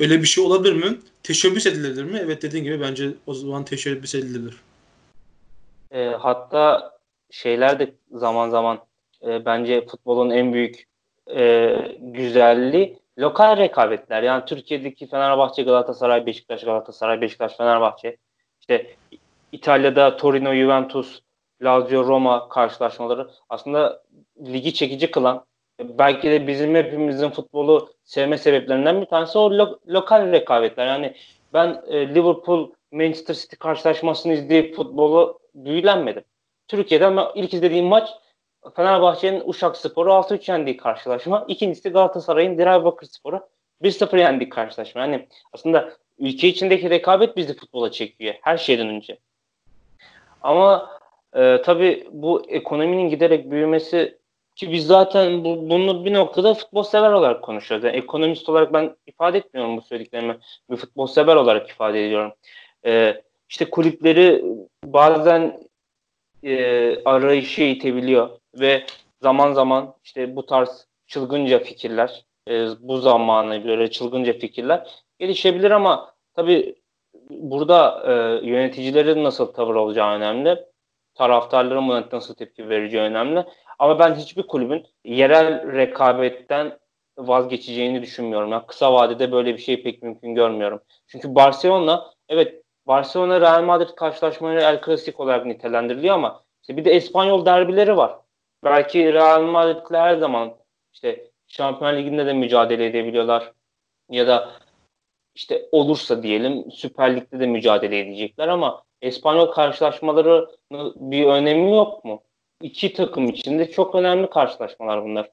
öyle bir şey olabilir mi? Teşebbüs edilebilir mi? Evet dediğin gibi bence o zaman teşebbüs edilebilir. E, hatta şeyler de zaman zaman e, bence futbolun en büyük e, güzelliği lokal rekabetler. Yani Türkiye'deki Fenerbahçe, Galatasaray, Beşiktaş, Galatasaray, Beşiktaş, Fenerbahçe. İşte İtalya'da Torino, Juventus, Lazio, Roma karşılaşmaları aslında ligi çekici kılan belki de bizim hepimizin futbolu sevme sebeplerinden bir tanesi o lo- lokal rekabetler. Yani ben e, Liverpool Manchester City karşılaşmasını izleyip futbolu büyülenmedim. Türkiye'de ama ilk izlediğim maç Fenerbahçe'nin Uşak Sporu 6-3 yendiği karşılaşma. İkincisi Galatasaray'ın Diyarbakır Sporu 1-0 yendiği karşılaşma. Yani aslında ülke içindeki rekabet bizi futbola çekiyor her şeyden önce. Ama e, tabii bu ekonominin giderek büyümesi ki biz zaten bu, bunu bir noktada futbol sever olarak konuşuyoruz. Yani ekonomist olarak ben ifade etmiyorum bu söylediklerimi. Bir futbol sever olarak ifade ediyorum. E, işte kulüpleri bazen e, arayışı itebiliyor ve zaman zaman işte bu tarz çılgınca fikirler, e, bu zamana göre çılgınca fikirler gelişebilir ama tabii burada e, yöneticilerin nasıl tavır olacağı önemli. Taraftarların buna nasıl tepki vereceği önemli. Ama ben hiçbir kulübün yerel rekabetten vazgeçeceğini düşünmüyorum. Yani kısa vadede böyle bir şey pek mümkün görmüyorum. Çünkü Barcelona evet Barcelona Real Madrid karşılaşmaları El Clasico olarak nitelendiriliyor ama işte bir de İspanyol derbileri var. Belki Real Madrid'le her zaman işte Şampiyon Ligi'nde de mücadele edebiliyorlar. Ya da işte olursa diyelim Süper Lig'de de mücadele edecekler ama İspanyol karşılaşmaları bir önemi yok mu? İki takım içinde çok önemli karşılaşmalar bunlar.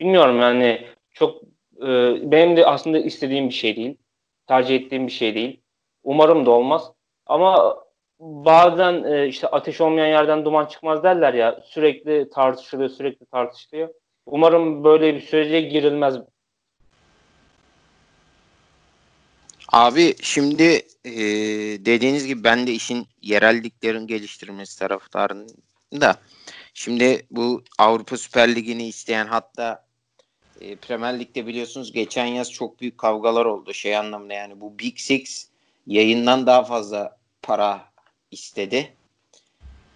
Bilmiyorum yani çok e, benim de aslında istediğim bir şey değil. Tercih ettiğim bir şey değil. Umarım da olmaz. Ama bazen e, işte ateş olmayan yerden duman çıkmaz derler ya sürekli tartışılıyor sürekli tartışılıyor. Umarım böyle bir sürece girilmez. Abi şimdi e, dediğiniz gibi ben de işin yerelliklerin geliştirilmesi taraftarında. Şimdi bu Avrupa Süper Ligi'ni isteyen hatta e, Premier Lig'de biliyorsunuz geçen yaz çok büyük kavgalar oldu şey anlamında yani bu Big Six yayından daha fazla para istedi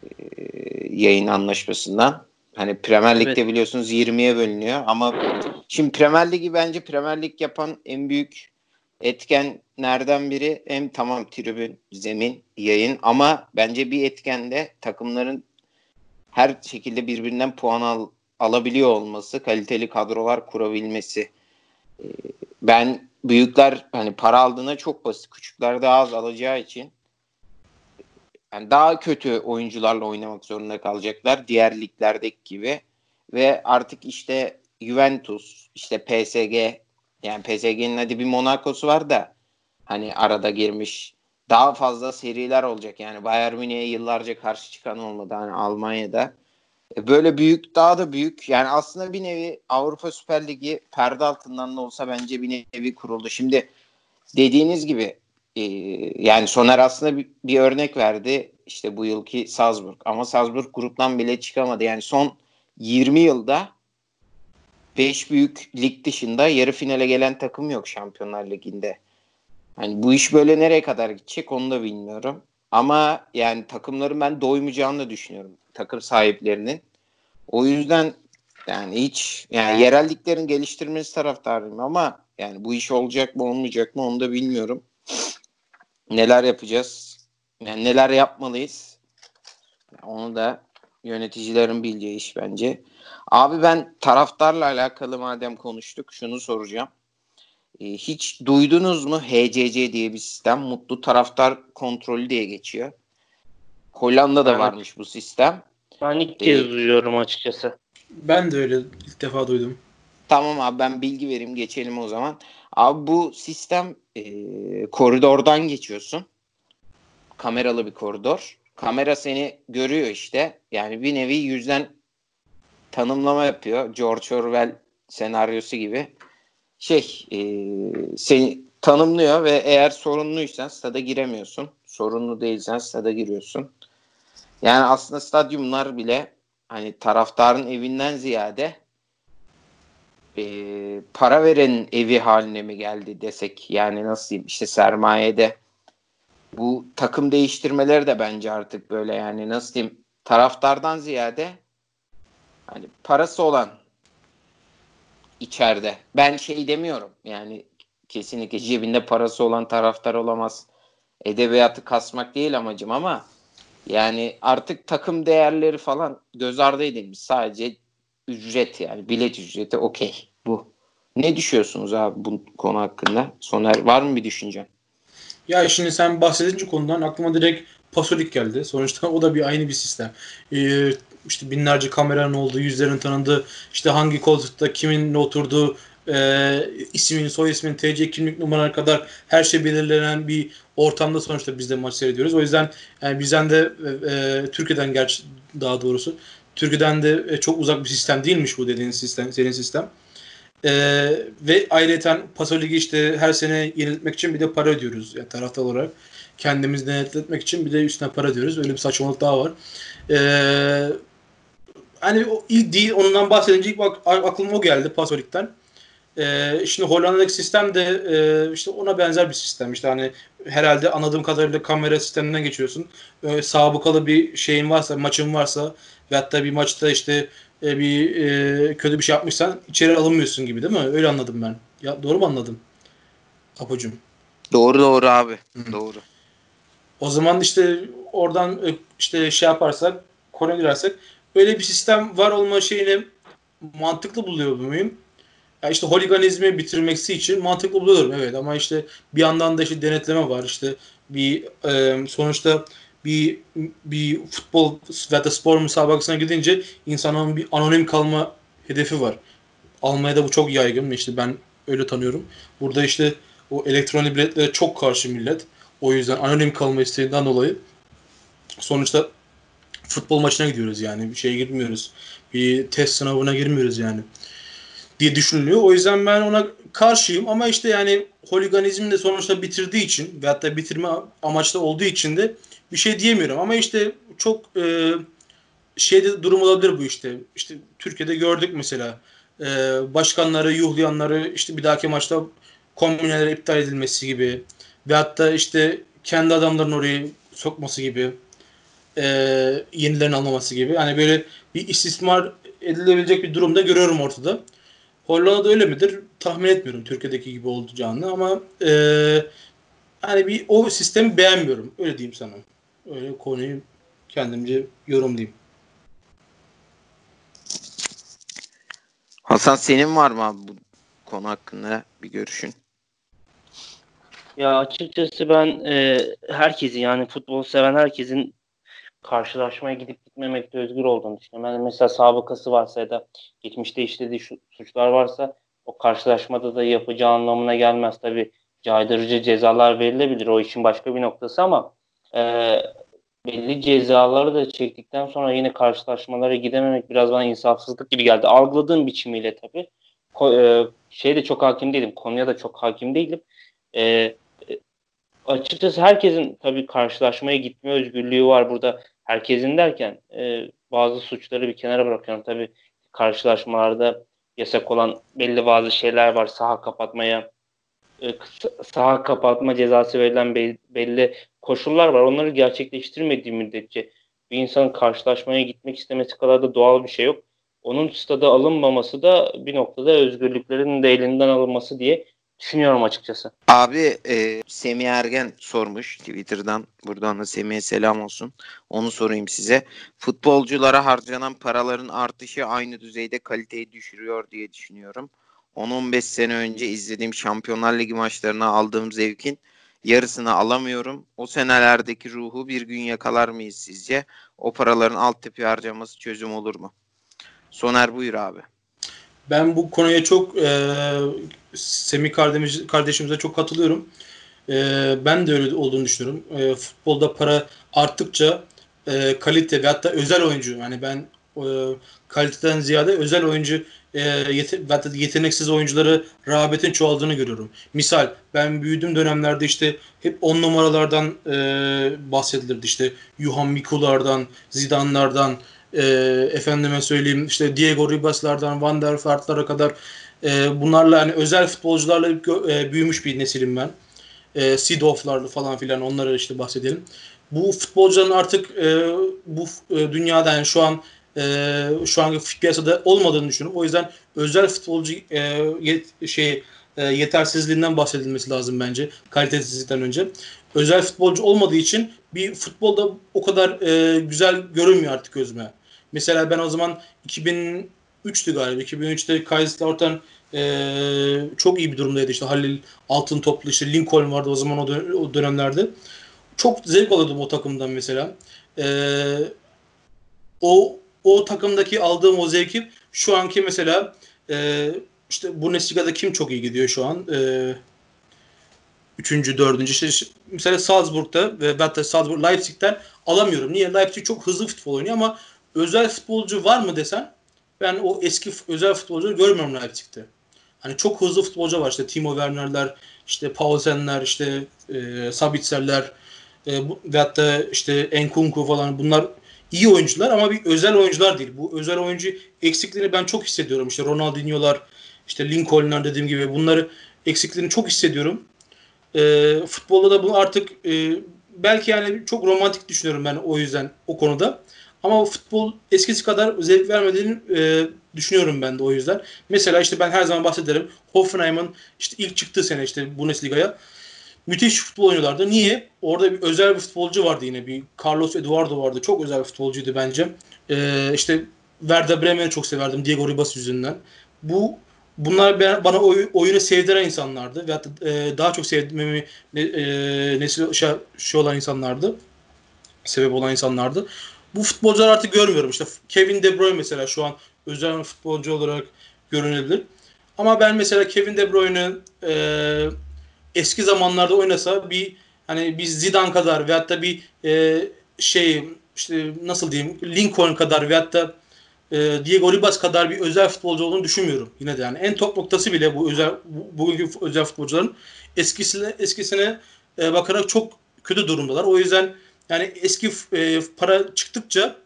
e, yayın anlaşmasından. Hani Premier Lig'de evet. biliyorsunuz 20'ye bölünüyor ama şimdi Premier Lig'i bence Premier Lig yapan en büyük etkenlerden biri hem tamam tribün, zemin, yayın ama bence bir etken de takımların her şekilde birbirinden puan al, alabiliyor olması, kaliteli kadrolar kurabilmesi. Ee, ben büyükler hani para aldığına çok basit, küçükler daha az alacağı için yani daha kötü oyuncularla oynamak zorunda kalacaklar. Diğer liglerdeki gibi. Ve artık işte Juventus, işte PSG yani PSG'nin hadi bir Monaco'su var da hani arada girmiş daha fazla seriler olacak. Yani Bayern Münih'e yıllarca karşı çıkan olmadı. Hani Almanya'da böyle büyük daha da büyük. Yani aslında bir nevi Avrupa Süper Ligi perde altından da olsa bence bir nevi kuruldu. Şimdi dediğiniz gibi e, yani Soner aslında bir, bir örnek verdi. İşte bu yılki Salzburg. Ama Salzburg gruptan bile çıkamadı. Yani son 20 yılda 5 büyük lig dışında yarı finale gelen takım yok Şampiyonlar Ligi'nde. Hani bu iş böyle nereye kadar gidecek onu da bilmiyorum. Ama yani takımların ben doymayacağını da düşünüyorum. Takım sahiplerinin. O yüzden yani hiç yani yerel liglerin geliştirmesi taraftarıyım ama yani bu iş olacak mı olmayacak mı onu da bilmiyorum. Neler yapacağız? Yani neler yapmalıyız? Onu da yöneticilerin bileceği iş bence. Abi ben taraftarla alakalı madem konuştuk şunu soracağım. Ee, hiç duydunuz mu HCC diye bir sistem? Mutlu taraftar kontrolü diye geçiyor. Hollanda'da evet. varmış bu sistem. Ben ilk kez ee, duyuyorum açıkçası. Ben de öyle ilk defa duydum. Tamam abi ben bilgi vereyim geçelim o zaman. Abi bu sistem e, koridordan geçiyorsun. Kameralı bir koridor. Kamera seni görüyor işte. Yani bir nevi yüzden tanımlama yapıyor. George Orwell senaryosu gibi. Şey e, seni tanımlıyor ve eğer sorunluysan stada giremiyorsun. Sorunlu değilsen stada giriyorsun. Yani aslında stadyumlar bile hani taraftarın evinden ziyade e, para veren evi haline mi geldi desek yani nasıl diyeyim işte sermayede bu takım değiştirmeleri de bence artık böyle yani nasıl diyeyim taraftardan ziyade hani parası olan içeride. Ben şey demiyorum yani kesinlikle cebinde parası olan taraftar olamaz. Edebiyatı kasmak değil amacım ama yani artık takım değerleri falan göz ardı edilmiş. Sadece ücret yani bilet ücreti okey bu. Ne düşünüyorsunuz abi bu konu hakkında? Soner var mı bir düşüncen? Ya şimdi sen bahsedince konudan aklıma direkt Pasolik geldi. Sonuçta [laughs] o da bir aynı bir sistem. Ee, işte binlerce kameranın olduğu, yüzlerin tanındığı, işte hangi koltukta kimin oturduğu, e, ismin, soy ismin, TC kimlik numaran kadar her şey belirlenen bir ortamda sonuçta biz de maç seyrediyoruz. O yüzden yani bizden de e, Türkiye'den gerçi daha doğrusu Türkiye'den de e, çok uzak bir sistem değilmiş bu dediğin sistem, senin sistem. E, ve ayrıca Paso Ligi işte her sene yeniletmek için bir de para ödüyoruz yani taraftar olarak. Kendimizi denetletmek için bir de üstüne para ödüyoruz. Öyle bir saçmalık daha var. E, hani o ilk değil ondan bahsedince ilk bak, aklıma o geldi Paso Ee, şimdi Hollanda'daki sistem de e, işte ona benzer bir sistem. İşte hani herhalde anladığım kadarıyla kamera sisteminden geçiyorsun. Ee, sabıkalı bir şeyin varsa, maçın varsa ve hatta bir maçta işte e, bir e, kötü bir şey yapmışsan içeri alınmıyorsun gibi değil mi? Öyle anladım ben. Ya doğru mu anladım? Apocuğum. Doğru doğru abi. Hı. Doğru. O zaman işte oradan e, işte şey yaparsak, konuya girersek öyle bir sistem var olma şeyini mantıklı buluyor muyum? Ya işte holiganizmi bitirmeksi için mantıklı buluyorum evet ama işte bir yandan da işte denetleme var işte bir e, sonuçta bir bir futbol veya da spor müsabakasına gidince insanın bir anonim kalma hedefi var. Almanya'da bu çok yaygın işte ben öyle tanıyorum. Burada işte o elektronik biletlere çok karşı millet. O yüzden anonim kalma isteğinden dolayı sonuçta futbol maçına gidiyoruz yani bir şeye girmiyoruz. Bir test sınavına girmiyoruz yani diye düşünülüyor. O yüzden ben ona karşıyım ama işte yani holiganizmi de sonuçta bitirdiği için ve hatta bitirme amaçlı olduğu için de bir şey diyemiyorum. Ama işte çok e, şeyde durum olabilir bu işte. İşte Türkiye'de gördük mesela e, başkanları, yuhlayanları işte bir dahaki maçta kombinelere iptal edilmesi gibi ve hatta işte kendi adamların orayı sokması gibi e, yenilerini almaması gibi. Hani böyle bir istismar edilebilecek bir durumda görüyorum ortada. Hollanda'da öyle midir? Tahmin etmiyorum Türkiye'deki gibi olacağını ama e, hani bir o sistemi beğenmiyorum. Öyle diyeyim sana. Öyle konuyu kendimce yorumlayayım. Hasan senin var mı abi bu konu hakkında bir görüşün? Ya açıkçası ben e, herkesin yani futbol seven herkesin karşılaşmaya gidip gitmemekte özgür olduğunu düşünüyorum. Yani mesela sabıkası varsa ya da geçmişte işlediği suçlar varsa o karşılaşmada da yapacağı anlamına gelmez. Tabi caydırıcı cezalar verilebilir. O işin başka bir noktası ama e, belli cezaları da çektikten sonra yine karşılaşmalara gidememek biraz bana insafsızlık gibi geldi. Algıladığım biçimiyle tabii. Ko- e, şey de çok hakim değilim. Konuya da çok hakim değilim. E, açıkçası herkesin tabii karşılaşmaya gitme özgürlüğü var burada. Herkesin derken e, bazı suçları bir kenara bırakıyorum. Tabii karşılaşmalarda yasak olan belli bazı şeyler var. Saha kapatmaya, e, saha kapatma cezası verilen belli koşullar var. Onları gerçekleştirmediği müddetçe bir insanın karşılaşmaya gitmek istemesi kadar da doğal bir şey yok. Onun stada alınmaması da bir noktada özgürlüklerin de elinden alınması diye düşünüyorum açıkçası. Abi e, Semih Ergen sormuş Twitter'dan. Buradan da Semih'e selam olsun. Onu sorayım size. Futbolculara harcanan paraların artışı aynı düzeyde kaliteyi düşürüyor diye düşünüyorum. 10-15 sene önce izlediğim Şampiyonlar Ligi maçlarına aldığım zevkin yarısını alamıyorum. O senelerdeki ruhu bir gün yakalar mıyız sizce? O paraların alt tipi harcaması çözüm olur mu? Soner buyur abi. Ben bu konuya çok e, Semih kardeşimiz, kardeşimize çok katılıyorum. E, ben de öyle olduğunu düşünüyorum. E, futbolda para arttıkça e, kalite ve hatta özel oyuncu yani ben e, kaliteden ziyade özel oyuncu e, yete, yeteneksiz oyuncuları rağbetin çoğaldığını görüyorum. Misal ben büyüdüğüm dönemlerde işte hep on numaralardan e, bahsedilirdi. İşte Johan Mikular'dan, Zidane'lardan, e, efendime söyleyeyim işte Diego Ribas'lardan, Van der Vaart'lara kadar e, bunlarla hani özel futbolcularla e, büyümüş bir nesilim ben. E, Sidorf'larla falan filan onları işte bahsedelim. Bu futbolcuların artık e, bu e, dünyada yani şu an e, şu anki piyasada olmadığını düşünüyorum. O yüzden özel futbolcu e, yet, şey e, yetersizliğinden bahsedilmesi lazım bence kalitesizlikten önce. Özel futbolcu olmadığı için bir futbolda o kadar e, güzel görünmüyor artık gözüme. Mesela ben o zaman 2003'tü galiba. 2003'te Kaiserslautern e, çok iyi bir durumdaydı. İşte Halil Altın Toplu, işte Lincoln vardı o zaman o, dön- o dönemlerde. Çok zevk alıyordum o takımdan mesela. E, o o takımdaki aldığım o zevki şu anki mesela e, işte Bundesliga'da kim çok iyi gidiyor şu an? E, üçüncü, dördüncü. İşte mesela Salzburg'da ve hatta Salzburg, Leipzig'ten alamıyorum. Niye? Leipzig çok hızlı futbol oynuyor ama özel futbolcu var mı desen ben o eski özel futbolcuları görmüyorum Leipzig'te. Hani çok hızlı futbolcu var işte Timo Werner'ler, işte Paulsen'ler, işte e, Sabitzer'ler e, bu, ve hatta işte Enkunku falan bunlar iyi oyuncular ama bir özel oyuncular değil. Bu özel oyuncu eksikliğini ben çok hissediyorum. İşte Ronaldinho'lar, işte Lincoln'lar dediğim gibi bunları eksikliğini çok hissediyorum. E, futbolda da bu artık e, belki yani çok romantik düşünüyorum ben o yüzden o konuda. Ama futbol eskisi kadar zevk vermediğini e, düşünüyorum ben de o yüzden. Mesela işte ben her zaman bahsederim. Hoffenheim'ın işte ilk çıktığı sene işte Bundesliga'ya müthiş futbol oynuyorlardı. Niye? Orada bir özel bir futbolcu vardı yine. Bir Carlos Eduardo vardı. Çok özel bir futbolcuydu bence. Ee, işte Werder Bremen'i çok severdim Diego Ribas yüzünden. Bu bunlar bana oy, oyunu sevdiren insanlardı ve hatta, e, daha çok sevmemi ne, e, nesil şey, şey olan insanlardı. Sebep olan insanlardı. Bu futbolcular artık görmüyorum. İşte Kevin De Bruyne mesela şu an özel futbolcu olarak görünebilir. Ama ben mesela Kevin De Bruyne'ı e, eski zamanlarda oynasa bir hani bir Zidane kadar veyahut da bir e, şey işte nasıl diyeyim Lincoln kadar veyahut da e, Diego Ribas kadar bir özel futbolcu olduğunu düşünmüyorum. Yine de yani en top noktası bile bu özel bu, bugünkü özel futbolcuların eskisine eskisine e, bakarak çok kötü durumdalar. O yüzden yani eski e, para çıktıkça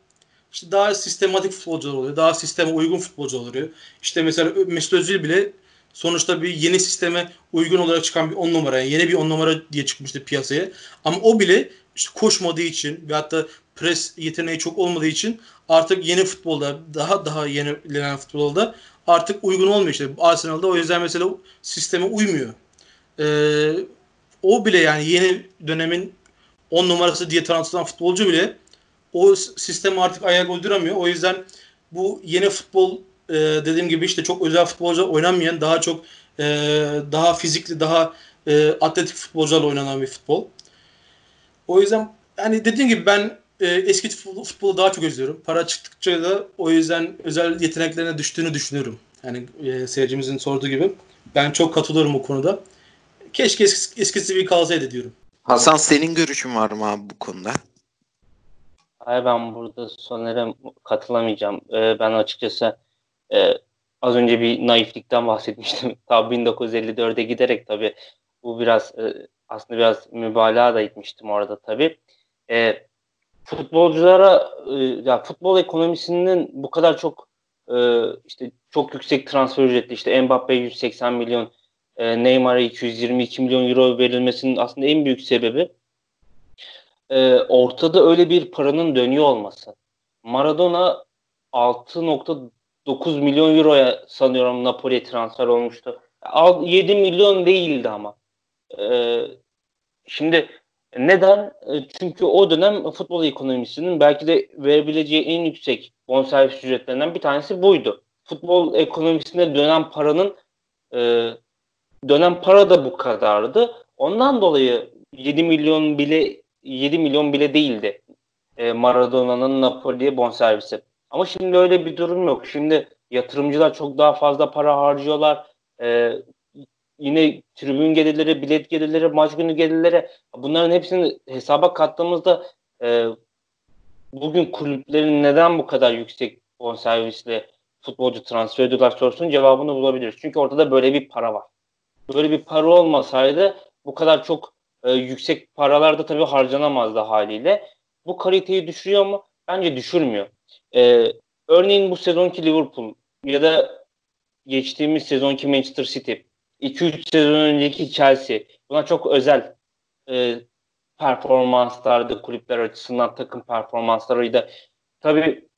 işte daha sistematik futbolcular oluyor. Daha sisteme uygun futbolcu oluyor. İşte mesela Mesut Özil bile sonuçta bir yeni sisteme uygun olarak çıkan bir on numara. Yani yeni bir on numara diye çıkmıştı piyasaya. Ama o bile işte koşmadığı için ve hatta pres yeteneği çok olmadığı için artık yeni futbolda daha daha yenilenen futbolda artık uygun olmuyor işte. Arsenal'da o yüzden mesela sisteme uymuyor. Ee, o bile yani yeni dönemin 10 numarası diye tanıtılan futbolcu bile o sistemi artık ayak uyduramıyor. O yüzden bu yeni futbol e, dediğim gibi işte çok özel futbolcu oynanmayan daha çok e, daha fizikli daha e, atletik futbolcularla oynanan bir futbol. O yüzden yani dediğim gibi ben e, eski futbolu, daha çok özlüyorum. Para çıktıkça da o yüzden özel yeteneklerine düştüğünü düşünüyorum. Yani e, seyircimizin sorduğu gibi. Ben çok katılıyorum bu konuda. Keşke eskisi, eskisi bir kalsaydı diyorum. Hasan senin görüşün var mı abi bu konuda? Hayır ben burada Soner'e katılamayacağım. Ee, ben açıkçası e, az önce bir naiflikten bahsetmiştim. [laughs] Tabii 1954'e giderek tabii bu biraz e, aslında biraz mübalağa da etmiştim orada tabii. E, futbolculara e, ya futbol ekonomisinin bu kadar çok e, işte çok yüksek transfer ücretli işte Mbappe 180 milyon e, Neymar'a 222 milyon euro verilmesinin aslında en büyük sebebi e, ortada öyle bir paranın dönüyor olması. Maradona 6.9 milyon euroya sanıyorum Napoli transfer olmuştu. 7 milyon değildi ama. E, şimdi neden? E, çünkü o dönem futbol ekonomisinin belki de verebileceği en yüksek bonservis ücretlerinden bir tanesi buydu. Futbol ekonomisinde dönen paranın e, dönen para da bu kadardı. Ondan dolayı 7 milyon bile 7 milyon bile değildi e, Maradona'nın Napoli'ye bonservisi. Ama şimdi öyle bir durum yok. Şimdi yatırımcılar çok daha fazla para harcıyorlar. E, yine tribün gelirleri, bilet gelirleri, maç günü gelirleri bunların hepsini hesaba kattığımızda e, bugün kulüplerin neden bu kadar yüksek bonservisle futbolcu transfer ediyorlar sorusunun cevabını bulabiliriz. Çünkü ortada böyle bir para var. Böyle bir para olmasaydı bu kadar çok e, yüksek paralar da tabii harcanamazdı haliyle. Bu kaliteyi düşürüyor mu? Bence düşürmüyor. E, örneğin bu sezonki Liverpool ya da geçtiğimiz sezonki Manchester City 2-3 sezon önceki Chelsea buna çok özel e, performanslardı kulüpler açısından takım performanslarıydı. Tabii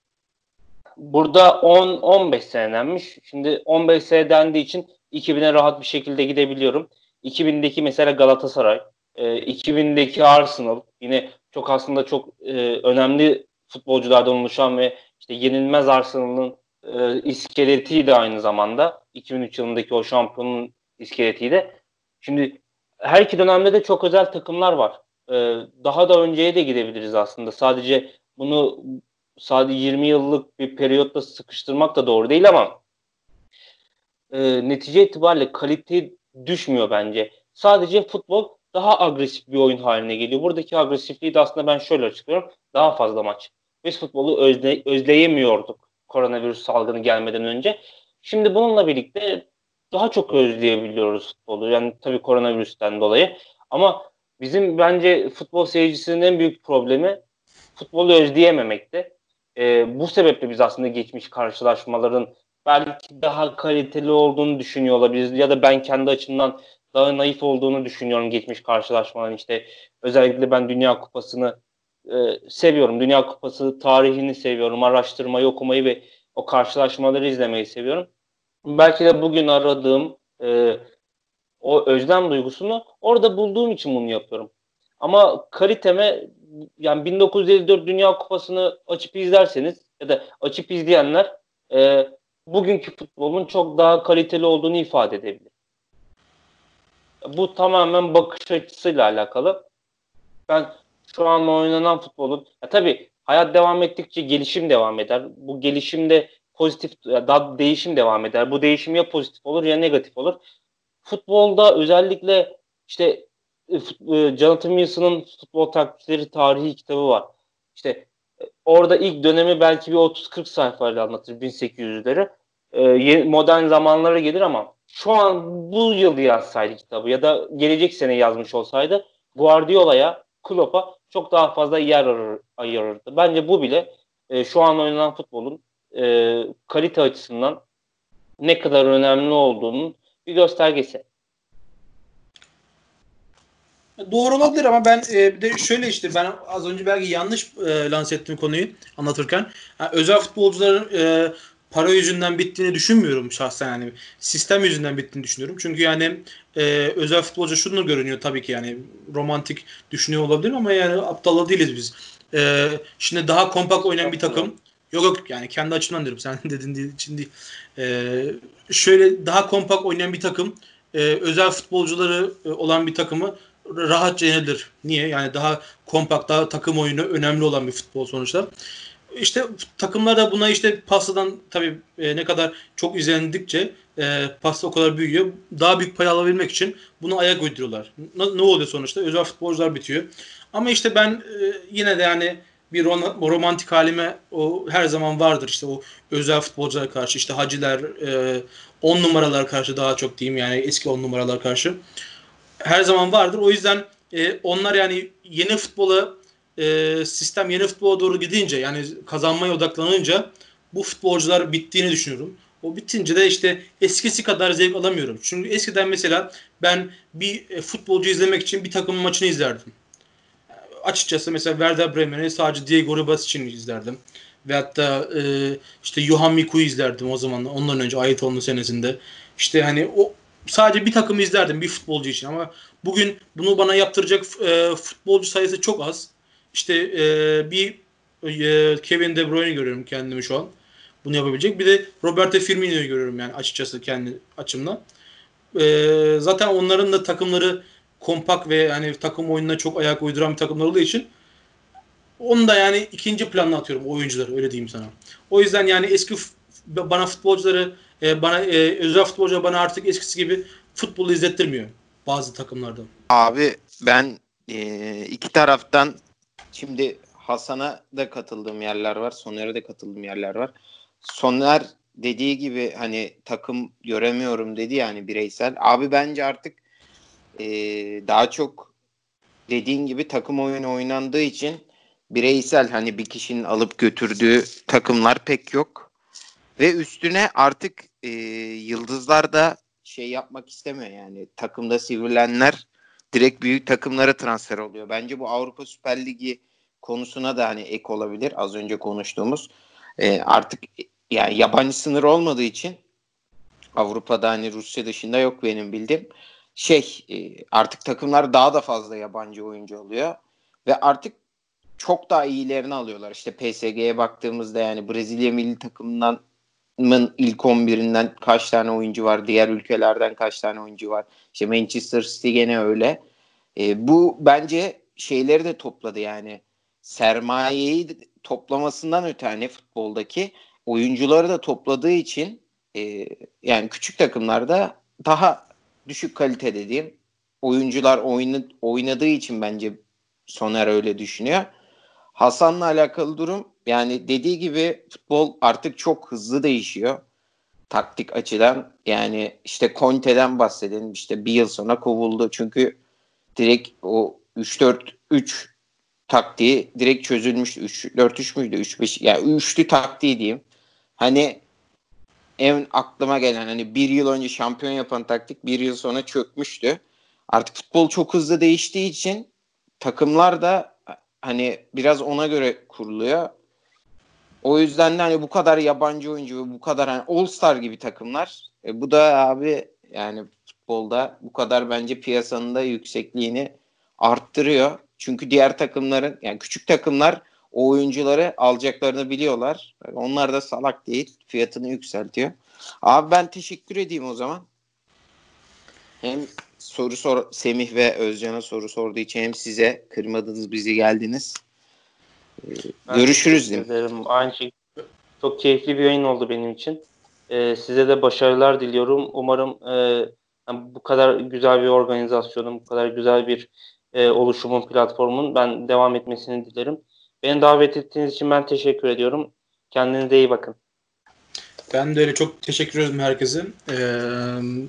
burada 10-15 senedenmiş. Şimdi 15 sene dendiği için 2000'e rahat bir şekilde gidebiliyorum. 2000'deki mesela Galatasaray, e, 2000'deki Arsenal yine çok aslında çok e, önemli futbolculardan oluşan ve işte yenilmez Arsenal'ın e, iskeletiydi aynı zamanda. 2003 yılındaki o şampiyonun iskeletiydi. Şimdi her iki dönemde de çok özel takımlar var. E, daha da önceye de gidebiliriz aslında. Sadece bunu sadece 20 yıllık bir periyotta sıkıştırmak da doğru değil ama e, netice itibariyle kalite düşmüyor bence. Sadece futbol daha agresif bir oyun haline geliyor. Buradaki agresifliği de aslında ben şöyle açıklıyorum. Daha fazla maç. Biz futbolu özle, özleyemiyorduk koronavirüs salgını gelmeden önce. Şimdi bununla birlikte daha çok özleyebiliyoruz futbolu. Yani tabii koronavirüsten dolayı. Ama bizim bence futbol seyircisinin en büyük problemi futbolu özleyememekte. Ee, bu sebeple biz aslında geçmiş karşılaşmaların belki daha kaliteli olduğunu düşünüyor olabiliriz. Ya da ben kendi açımdan daha naif olduğunu düşünüyorum geçmiş karşılaşmaların işte özellikle ben Dünya Kupası'nı e, seviyorum. Dünya Kupası tarihini seviyorum. Araştırmayı, okumayı ve o karşılaşmaları izlemeyi seviyorum. Belki de bugün aradığım e, o özlem duygusunu orada bulduğum için bunu yapıyorum. Ama kaliteme yani 1954 Dünya Kupası'nı açıp izlerseniz ya da açıp izleyenler e, bugünkü futbolun çok daha kaliteli olduğunu ifade edebilir. Bu tamamen bakış açısıyla alakalı. Ben şu an oynanan futbolun ya tabii hayat devam ettikçe gelişim devam eder. Bu gelişimde pozitif daha değişim devam eder. Bu değişim ya pozitif olur ya negatif olur. Futbolda özellikle işte e, e, Jonathan Wilson'ın futbol taktikleri tarihi kitabı var. İşte orada ilk dönemi belki bir 30-40 sayfayla anlatır 1800'leri. modern zamanlara gelir ama şu an bu yıl yazsaydı kitabı ya da gelecek sene yazmış olsaydı Guardiola'ya, Klopp'a çok daha fazla yer ayırırdı. Bence bu bile e, şu an oynanan futbolun e, kalite açısından ne kadar önemli olduğunun bir göstergesi. Doğru olabilir ama ben e, de şöyle işte ben az önce belki yanlış e, lanse ettim konuyu anlatırken. Yani özel futbolcuların e, para yüzünden bittiğini düşünmüyorum şahsen yani sistem yüzünden bittiğini düşünüyorum. Çünkü yani e, özel futbolcu şunu görünüyor tabii ki yani romantik düşünüyor olabilir ama yani aptal değiliz biz. E, şimdi daha kompakt oynayan bir takım yok yok yani kendi açımdan diyorum sen [laughs] dediğin için değil. E, şöyle daha kompakt oynayan bir takım e, özel futbolcuları e, olan bir takımı rahatça yenebilir. Niye? Yani daha kompakt, daha takım oyunu önemli olan bir futbol sonuçta işte takımlar da buna işte pastadan tabii e, ne kadar çok izlendikçe e, pasta o kadar büyüyor. Daha büyük pay alabilmek için bunu ayak uyduruyorlar. Ne, ne oluyor sonuçta? Özel futbolcular bitiyor. Ama işte ben e, yine de yani bir romantik halime o her zaman vardır işte o özel futbolculara karşı işte Haciler e, on numaralar karşı daha çok diyeyim yani eski on numaralar karşı her zaman vardır. O yüzden e, onlar yani yeni futbola e, sistem yeni futbola doğru gidince yani kazanmaya odaklanınca bu futbolcular bittiğini düşünüyorum. O bitince de işte eskisi kadar zevk alamıyorum. Çünkü eskiden mesela ben bir e, futbolcu izlemek için bir takımın maçını izlerdim. Açıkçası mesela Werder Bremen'i sadece Diego Ribas için izlerdim. Ve hatta e, işte Johan Miku'yu izlerdim o zaman. Ondan önce olma senesinde. İşte hani o sadece bir takımı izlerdim bir futbolcu için ama bugün bunu bana yaptıracak e, futbolcu sayısı çok az. İşte e, bir e, Kevin De Bruyne görüyorum kendimi şu an. Bunu yapabilecek. Bir de Roberto Firmino'yu görüyorum yani açıkçası kendi açımdan. E, zaten onların da takımları kompak ve hani takım oyununa çok ayak uyduran bir takımlar olduğu için onu da yani ikinci planına atıyorum oyuncuları öyle diyeyim sana. O yüzden yani eski bana futbolcuları e, bana e, özel futbolcular bana artık eskisi gibi futbolu izlettirmiyor bazı takımlarda. Abi ben e, iki taraftan şimdi Hasan'a da katıldığım yerler var. Soner'e de katıldığım yerler var. Soner dediği gibi hani takım göremiyorum dedi yani bireysel. Abi bence artık e, daha çok dediğin gibi takım oyunu oynandığı için bireysel hani bir kişinin alıp götürdüğü takımlar pek yok. Ve üstüne artık e, yıldızlar da şey yapmak istemiyor yani takımda sivrilenler direkt büyük takımlara transfer oluyor. Bence bu Avrupa Süper Ligi konusuna da hani ek olabilir az önce konuştuğumuz. E, artık yani yabancı sınır olmadığı için Avrupa'da hani Rusya dışında yok benim bildiğim. Şey e, artık takımlar daha da fazla yabancı oyuncu oluyor ve artık çok daha iyilerini alıyorlar. İşte PSG'ye baktığımızda yani Brezilya milli takımından ilk 11'inden kaç tane oyuncu var? Diğer ülkelerden kaç tane oyuncu var? İşte Manchester City gene öyle. E, bu bence şeyleri de topladı yani. Sermayeyi toplamasından öte hani futboldaki oyuncuları da topladığı için e, yani küçük takımlarda daha düşük kalite dediğim oyuncular oyna, oynadığı için bence Soner öyle düşünüyor. Hasan'la alakalı durum yani dediği gibi futbol artık çok hızlı değişiyor. Taktik açıdan yani işte Conte'den bahsedelim işte bir yıl sonra kovuldu. Çünkü direkt o 3-4-3 taktiği direkt çözülmüş. 3-4-3 müydü? 3-5 yani üçlü taktiği diyeyim. Hani en aklıma gelen hani bir yıl önce şampiyon yapan taktik bir yıl sonra çökmüştü. Artık futbol çok hızlı değiştiği için takımlar da hani biraz ona göre kuruluyor. O yüzden de hani bu kadar yabancı oyuncu ve bu kadar hani All Star gibi takımlar e, bu da abi yani futbolda bu kadar bence piyasanın da yüksekliğini arttırıyor. Çünkü diğer takımların yani küçük takımlar o oyuncuları alacaklarını biliyorlar. Onlar da salak değil. Fiyatını yükseltiyor. Abi ben teşekkür edeyim o zaman. Hem soru sor Semih ve Özcan'a soru sorduğu için hem size kırmadınız bizi geldiniz. Ee, görüşürüz diyeyim. Ederim. Aynı şey. Çok keyifli bir yayın oldu benim için. Ee, size de başarılar diliyorum. Umarım e, bu kadar güzel bir organizasyonun, bu kadar güzel bir e, oluşumun, platformun ben devam etmesini dilerim. Beni davet ettiğiniz için ben teşekkür ediyorum. Kendinize iyi bakın. Ben de öyle çok teşekkür ederim herkese. Ee,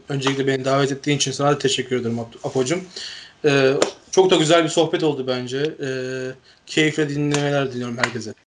öncelikle beni davet ettiğin için sana da teşekkür ederim Apo'cum. Ee, çok da güzel bir sohbet oldu bence. Ee, keyifle dinlemeler diliyorum herkese.